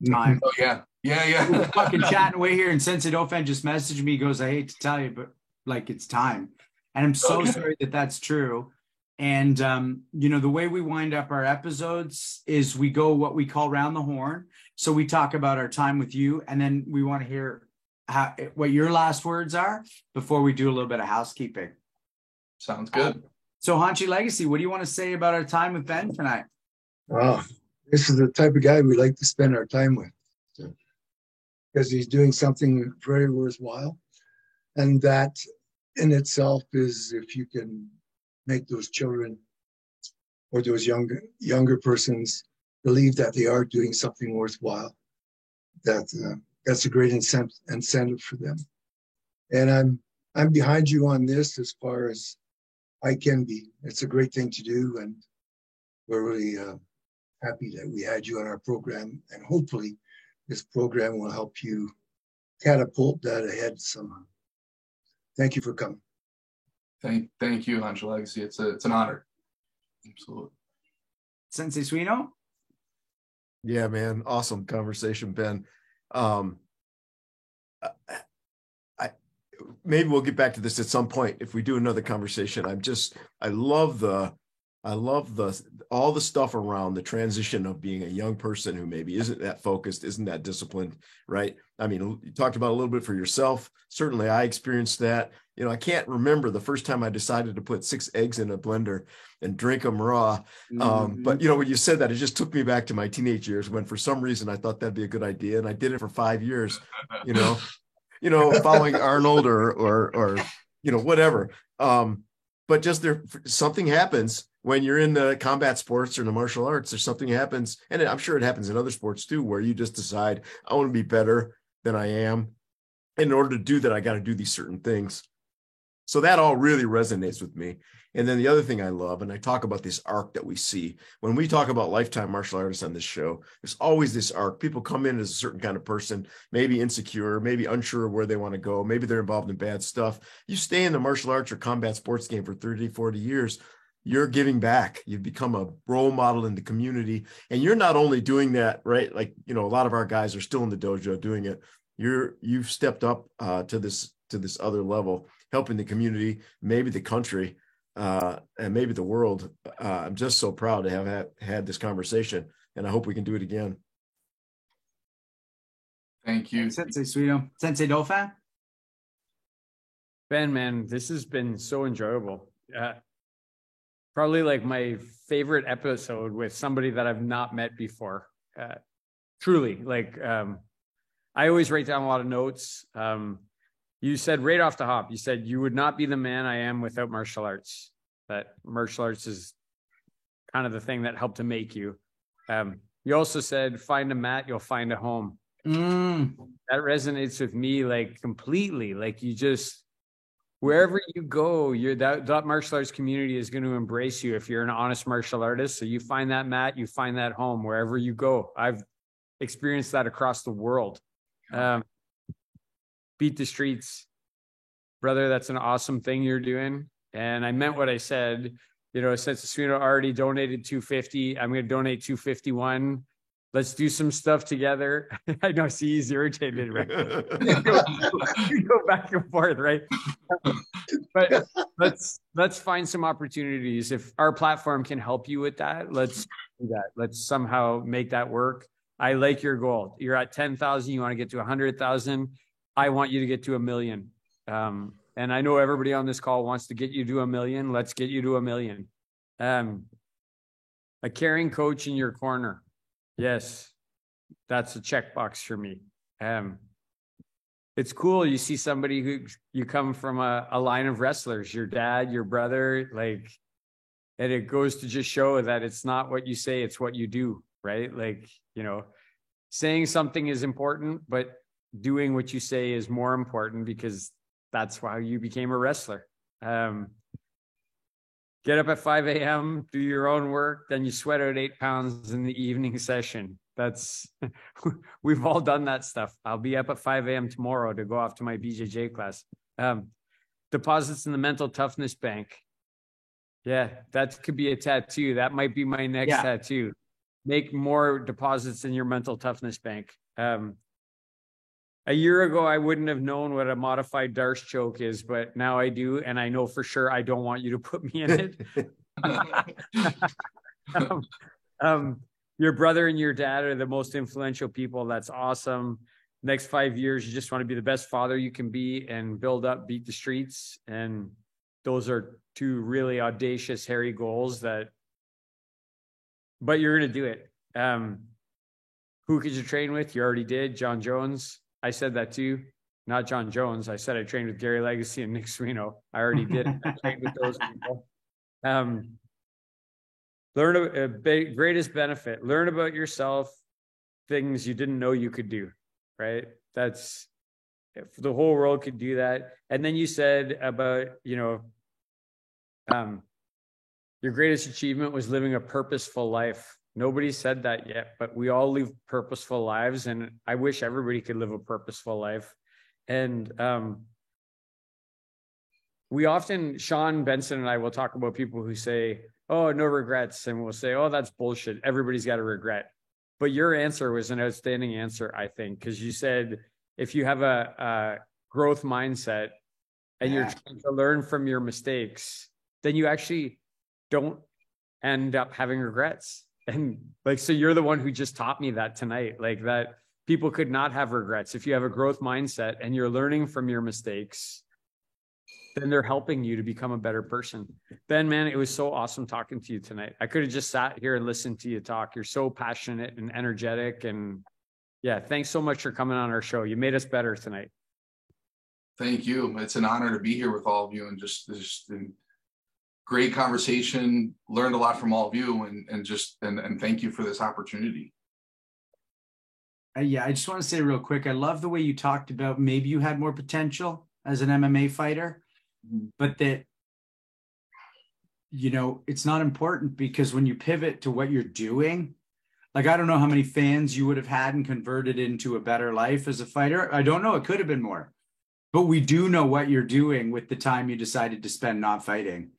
Time. Oh yeah. Yeah, yeah. fucking chatting away here, and Sensei Dauphin just messaged me. Goes, I hate to tell you, but like it's time, and I'm so okay. sorry that that's true. And um, you know, the way we wind up our episodes is we go what we call round the horn. So we talk about our time with you, and then we want to hear how, what your last words are before we do a little bit of housekeeping. Sounds good. So, Hanshi Legacy, what do you want to say about our time with Ben tonight? Oh, this is the type of guy we like to spend our time with. Because he's doing something very worthwhile. And that in itself is if you can make those children or those younger younger persons believe that they are doing something worthwhile, that uh, that's a great incentive incentive for them. And I'm I'm behind you on this as far as I can be. It's a great thing to do, and we're really uh, happy that we had you on our program. And hopefully, this program will help you catapult that ahead somehow. Thank you for coming. Thank, thank you, Hanshi Legacy. It's a, it's an honor. Absolutely. Sensei Suino? Yeah, man. Awesome conversation, Ben. Um, I, maybe we'll get back to this at some point if we do another conversation. I'm just, I love the, I love the all the stuff around the transition of being a young person who maybe isn't that focused, isn't that disciplined, right? I mean, you talked about a little bit for yourself. Certainly, I experienced that. You know, I can't remember the first time I decided to put six eggs in a blender and drink them raw. Um, mm-hmm. Um, but you know, when you said that, it just took me back to my teenage years when, for some reason, I thought that'd be a good idea, and I did it for five years. You know, you know, following Arnold or or or you know whatever. Um, but just there, something happens when you're in the combat sports or the martial arts, there's something happens, and I'm sure it happens in other sports too, where you just decide I want to be better than I am. In order to do that, I got to do these certain things. So that all really resonates with me. And then the other thing I love, and I talk about this arc that we see when we talk about lifetime martial artists on this show, there's always this arc. People come in as a certain kind of person, maybe insecure, maybe unsure of where they want to go, maybe they're involved in bad stuff. You stay in the martial arts or combat sports game for 30, 40 years, you're giving back. You've become a role model in the community. And you're not only doing that right? Like you know a lot of our guys are still in the dojo doing it. You're you've stepped up uh, to this to this other level helping the community maybe the country uh, and maybe the world. Uh, i'm just so proud to have had, had this conversation and i hope we can do it again. Thank you. Sensei Suino. sensei dauphin? Ben man this has been so enjoyable. Uh, probably like my favorite episode with somebody that I've not met before. Uh, truly, like um, I always write down a lot of notes. Um, you said right off the hop, you said you would not be the man I am without martial arts. That martial arts is kind of the thing that helped to make you. Um, you also said, find a mat, you'll find a home. Mm. That resonates with me like completely. Like you just wherever you go, you're that, that martial arts community is going to embrace you if you're an honest martial artist. So you find that mat, you find that home wherever you go. I've experienced that across the world. Um, beat the streets, brother. That's an awesome thing you're doing. And I meant what I said. You know, Sensei Suino already donated 250, I'm going to donate 251 let's do some stuff together. I know, see, he's irritated, right? you, go, you go back and forth, right? but let's let's find some opportunities. If our platform can help you with that, let's do that. Let's somehow make that work. I like your goal. You're at 10,000, you want to get to 100,000. I want you to get to a million. Um, and I know everybody on this call wants to get you to a million. Let's get you to a million. Um, a caring coach in your corner Yes, that's a checkbox for me. Um, it's cool. You see somebody who you come from a, a line of wrestlers, your dad, your brother, like, and it goes to just show that it's not what you say, it's what you do, right? Like, you know, saying something is important, but doing what you say is more important because that's why you became a wrestler. Um, get up at 5 a.m., do your own work, then you sweat out eight pounds in the evening session. That's we've all done that stuff. I'll be up at 5 a.m. tomorrow to go off to my BJJ class. Um, deposits in the mental toughness bank. Yeah, that could be a tattoo. That might be my next yeah. tattoo. Make more deposits in your mental toughness bank. Um, a year ago I wouldn't have known what a modified D'Arce choke is, but now I do, and I know for sure I don't want you to put me in it. um, um, your brother and your dad are the most influential people. That's awesome. Next five years, you just want to be the best father you can be and build up, beat the streets, and those are two really audacious, hairy goals that, but you're going to do it. Um, who could you train with? You already did. Jon Jones. I said that too. Not Jon Jones. I said I trained with Gary Legacy and Nick Suino. I already did. I trained with those people. Um, learn a, a greatest benefit. Learn about yourself, things you didn't know you could do. Right. That's if the whole world could do that. And then you said about you know, um, your greatest achievement was living a purposeful life. Nobody said that yet, but we all live purposeful lives, and I wish everybody could live a purposeful life. And um, we often, Sean Benson and I will talk about people who say, "Oh, no regrets," and we'll say, "Oh, that's bullshit. Everybody's got a regret." But your answer was an outstanding answer, I think, because you said if you have a, a growth mindset and yeah. you're trying to learn from your mistakes, then you actually don't end up having regrets and like so you're the one who just taught me that tonight like that people could not have regrets. If you have a growth mindset and you're learning from your mistakes then they're helping you to become a better person. Ben man it was so awesome talking to you tonight. I could have just sat here and listened to you talk. You're so passionate and energetic. And yeah thanks so much for coming on our show. You made us better tonight. Thank you. It's an honor to be here with all of you and just just and great conversation. Learned a lot from all of you, and and just and and thank you for this opportunity. Uh, yeah, I just want to say real quick. I love the way you talked about maybe you had more potential as an MMA fighter, mm-hmm. but that you know it's not important because when you pivot to what you're doing like i don't know how many fans you would have had and converted into a better life as a fighter i don't know it could have been more but we do know what you're doing with the time you decided to spend not fighting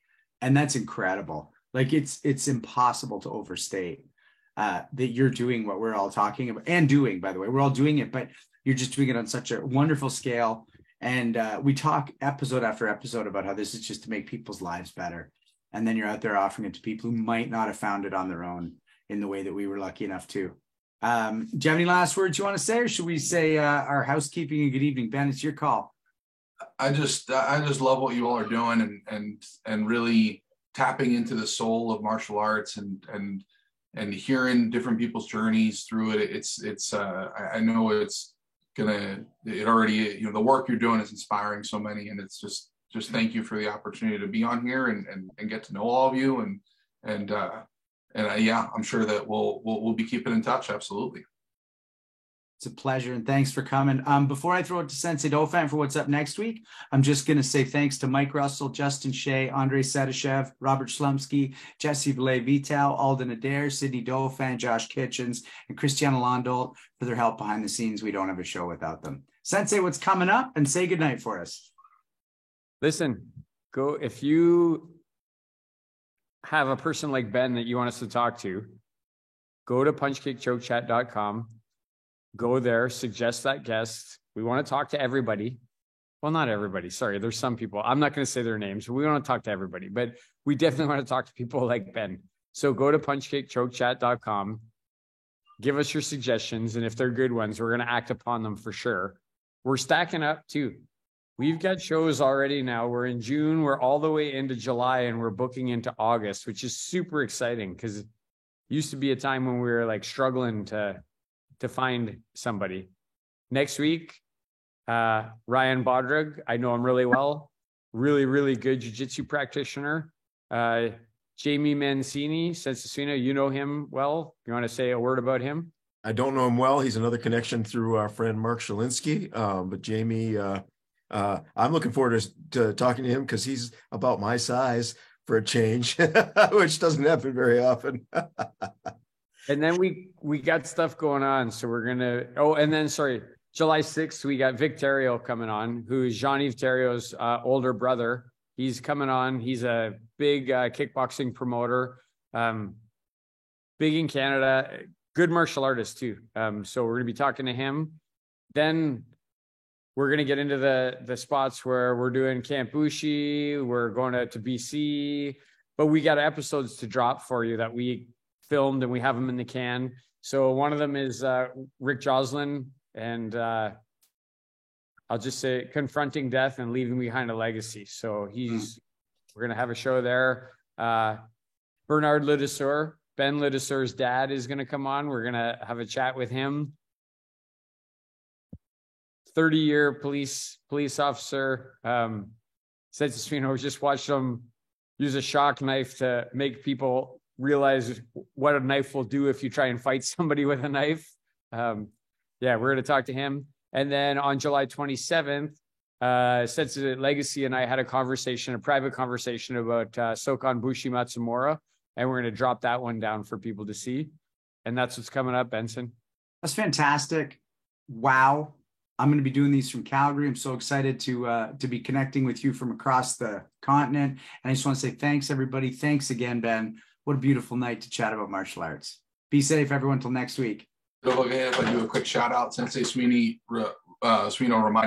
and that's incredible. Like it's it's impossible to overstate uh, that you're doing what we're all talking about and doing by the way we're all doing it but you're just doing it on such a wonderful scale. And uh, we talk episode after episode about how this is just to make people's lives better. And then you're out there offering it to people who might not have found it on their own in the way that we were lucky enough to. Um, do you have any last words you want to say or should we say uh, our housekeeping and good evening? Ben it's your call I just I just love what you all are doing and and and really tapping into the soul of martial arts and and and hearing different people's journeys through it. It's it's uh, I know it's gonna it already you know the work you're doing is inspiring so many and it's just just thank you for the opportunity to be on here and and, and get to know all of you and and uh and uh, yeah i'm sure that we'll, we'll we'll be keeping in touch absolutely it's a pleasure and thanks for coming. Um, before I throw it to Sensei Dauphin for what's up next week, I'm just going to say thanks to Mike Russell, Justin Shea, Andre Sedashev, Robert Slumsky, Jesse Valet Vital, Alden Adair, Sydney Dauphin, Josh Kitchens, and Christiana Londolt for their help behind the scenes. We don't have a show without them. Sensei, what's coming up? And say goodnight for us. Listen, go if you have a person like Ben that you want us to talk to, go to punchkickchokechat.com go there, suggest that guest. We want to talk to everybody. Well, not everybody. Sorry, there's some people. I'm not going to say their names. we want to talk to everybody, but we definitely want to talk to people like Ben. So go to punchkickchokechat.com, give us your suggestions, and if they're good ones, we're going to act upon them for sure. We're stacking up too. We've got shows already now. We're in June, we're all the way into July, and we're booking into August, which is super exciting because it used to be a time when we were like struggling to to find somebody. Next week, uh, Ryan Bodrug, I know him really well, really, really good jiu-jitsu practitioner. Uh, Jamie Mancini, Sensei you know him well. You want to say a word about him? I don't know him well. He's another connection through our friend Mark Shalinsky. Um, but Jamie, uh, uh, I'm looking forward to, to talking to him because he's about my size for a change, which doesn't happen very often. and then we we got stuff going on. So we're gonna. Oh, and then sorry, July sixth we got Vic Theriault coming on, who is Jean Yves Theriault's uh, older brother. He's coming on. He's a big uh, kickboxing promoter, um, big in Canada, good martial artist too. Um, so we're gonna be talking to him. Then we're gonna get into the the spots where we're doing Camp Bushi. We're going to, to BC, but we got episodes to drop for you that we filmed and we have them in the can. So one of them is uh, Rick Joslin, and uh, I'll just say confronting death and leaving behind a legacy. So he's we're gonna have a show there. Uh, Bernard Ledesseur, Ben Ledesseur's dad is gonna come on. We're gonna have a chat with him. 30 year police police officer. Um, said to I just watched him use a shock knife to make people realize what a knife will do if you try and fight somebody with a knife. Um, yeah, we're going to talk to him. And then on July 27th, uh, Sensei Legacy and I had a conversation, a private conversation about uh, Sokon Bushi Matsumura, and we're going to drop that one down for people to see. And that's what's coming up, Benson. That's fantastic. Wow. I'm going to be doing these from Calgary. I'm so excited to uh, to be connecting with you from across the continent. And I just want to say thanks, everybody. Thanks again, Ben. What a beautiful night to chat about martial arts. Be safe, everyone. Till next week. If I do a quick shout out, Sensei Suino, uh, Suino remind